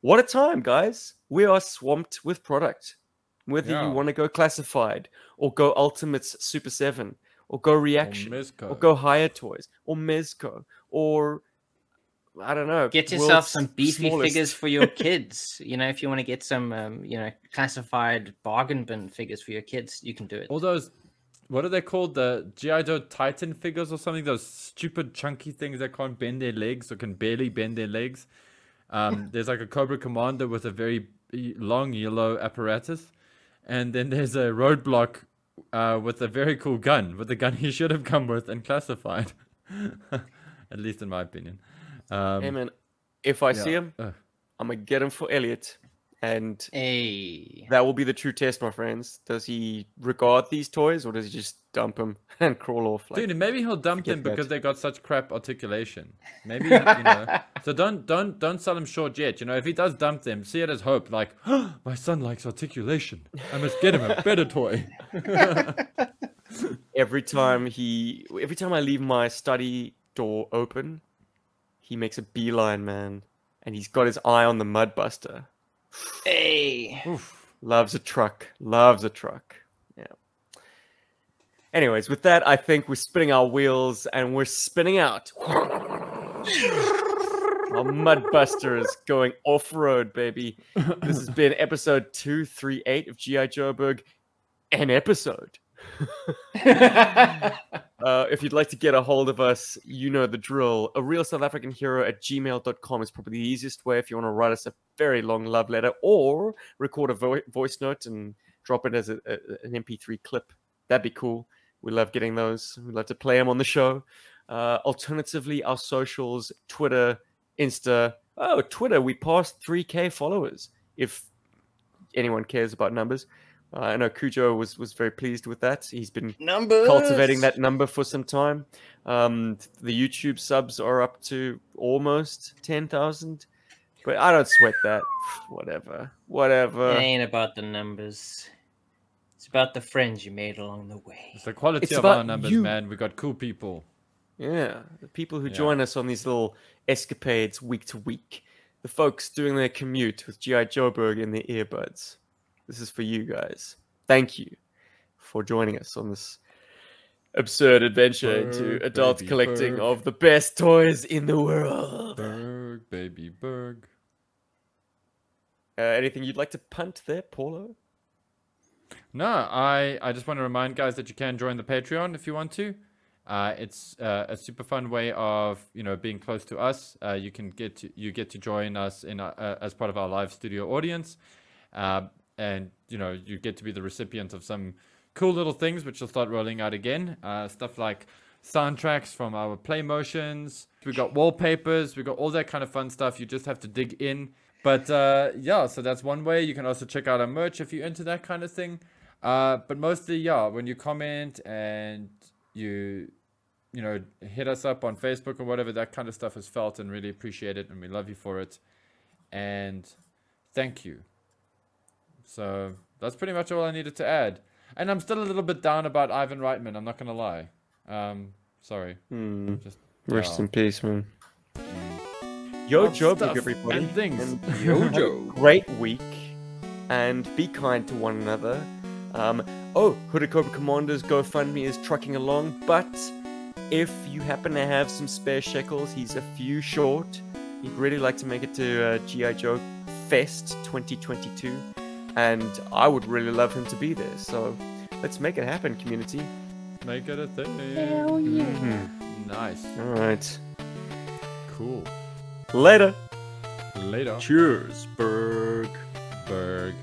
what a time, guys! We are swamped with product. Whether Yeah. you want to go classified or go Ultimates Super Seven or go Reaction Mezco. or go Hiya Toys or Mezco or I don't know. Get yourself some beefy smallest. figures for your kids. you know, if you want to get some, um, you know, classified bargain bin figures for your kids, you can do it. All those, what are they called? The GI Joe Titan figures or something? Those stupid chunky things that can't bend their legs or can barely bend their legs. Um, there's like a Cobra Commander with a very long yellow apparatus, and then there's a Roadblock uh, with a very cool gun, with the gun he should have come with and classified, at least in my opinion. Um, Hey man, if I see him, Ugh. I'm gonna get him for Elliot, and Hey. that will be the true test, my friends. Does he regard these toys, or does he just dump them and crawl off? Like, Dude, maybe he'll dump forget them that. because they got such crap articulation. Maybe you know. So don't don't don't sell him short yet. You know, if he does dump them, see it as hope. Like, my son likes articulation. I must get him a better toy. every time he, every time I leave my study door open, he makes a beeline, man, and he's got his eye on the Mudbuster. Hey. Loves a truck. Loves a truck. Yeah. Anyways, with that, I think we're spinning our wheels and we're spinning out. Our Mudbuster is going off road, baby. This has been episode 238 of G.I. Joburg, an episode. Uh, if you'd like to get a hold of us, you know the drill. A real South African hero at gmail.com is probably the easiest way if you want to write us a very long love letter or record a vo- voice note and drop it as a, a, an MP3 clip. That'd be cool. We love getting those. We love to play them on the show. Uh, alternatively, our socials Twitter, Insta. Oh, Twitter, we passed 3K followers. If anyone cares about numbers. Uh, I know Cujo was, was very pleased with that. He's been Numbers. cultivating that number for some time. Um, the YouTube subs are up to almost 10,000. But I don't sweat that. Whatever. Whatever. It ain't about the numbers. It's about the friends you made along the way. It's the quality It's of our numbers, you. man. We got cool people. Yeah. The people who Yeah. join us on these little escapades week to week. The folks doing their commute with G.I. Joburg in their earbuds. This is for you guys. Thank you for joining us on this absurd adventure into adult baby, collecting Berg. of the best toys in the world. Berg, baby, Berg. Uh, anything you'd like to punt there, Paulo? No, I, I just want to remind guys that you can join the Patreon if you want to. Uh, it's uh, a super fun way of you know being close to us. Uh, you can get to, you get to join us in a, uh, as part of our live studio audience, uh, and you know you get to be the recipient of some cool little things which will start rolling out again. Uh, stuff like soundtracks from our play motions. We've got wallpapers. We've got all that kind of fun stuff. You just have to dig in. But uh, yeah, so that's one way. You can also check out our merch if you're into that kind of thing. Uh, but mostly, yeah, when you comment and you, you know, hit us up on Facebook or whatever, that kind of stuff is felt and really appreciated, and we love you for it. And thank you. So that's pretty much all I needed to add. And I'm still a little bit down about Ivan Reitman. I'm not gonna lie. Um, sorry. Hmm. Just Rest yeah. in peace, man. Yo, Love Joe, stuff everybody. and things. Yo, Yo, Joe. Joe. Great week, and be kind to one another. Um, oh, Hooded Cobra Commander's GoFundMe is trucking along, but if you happen to have some spare shekels, he's a few short. He'd really like to make it to uh, GI Joe Fest 2022, and I would really love him to be there. So let's make it happen, community. Make it a thing. Hell yeah. Mm-hmm. Nice. All right. Cool. Later. Later. Cheers, Berg. Berg.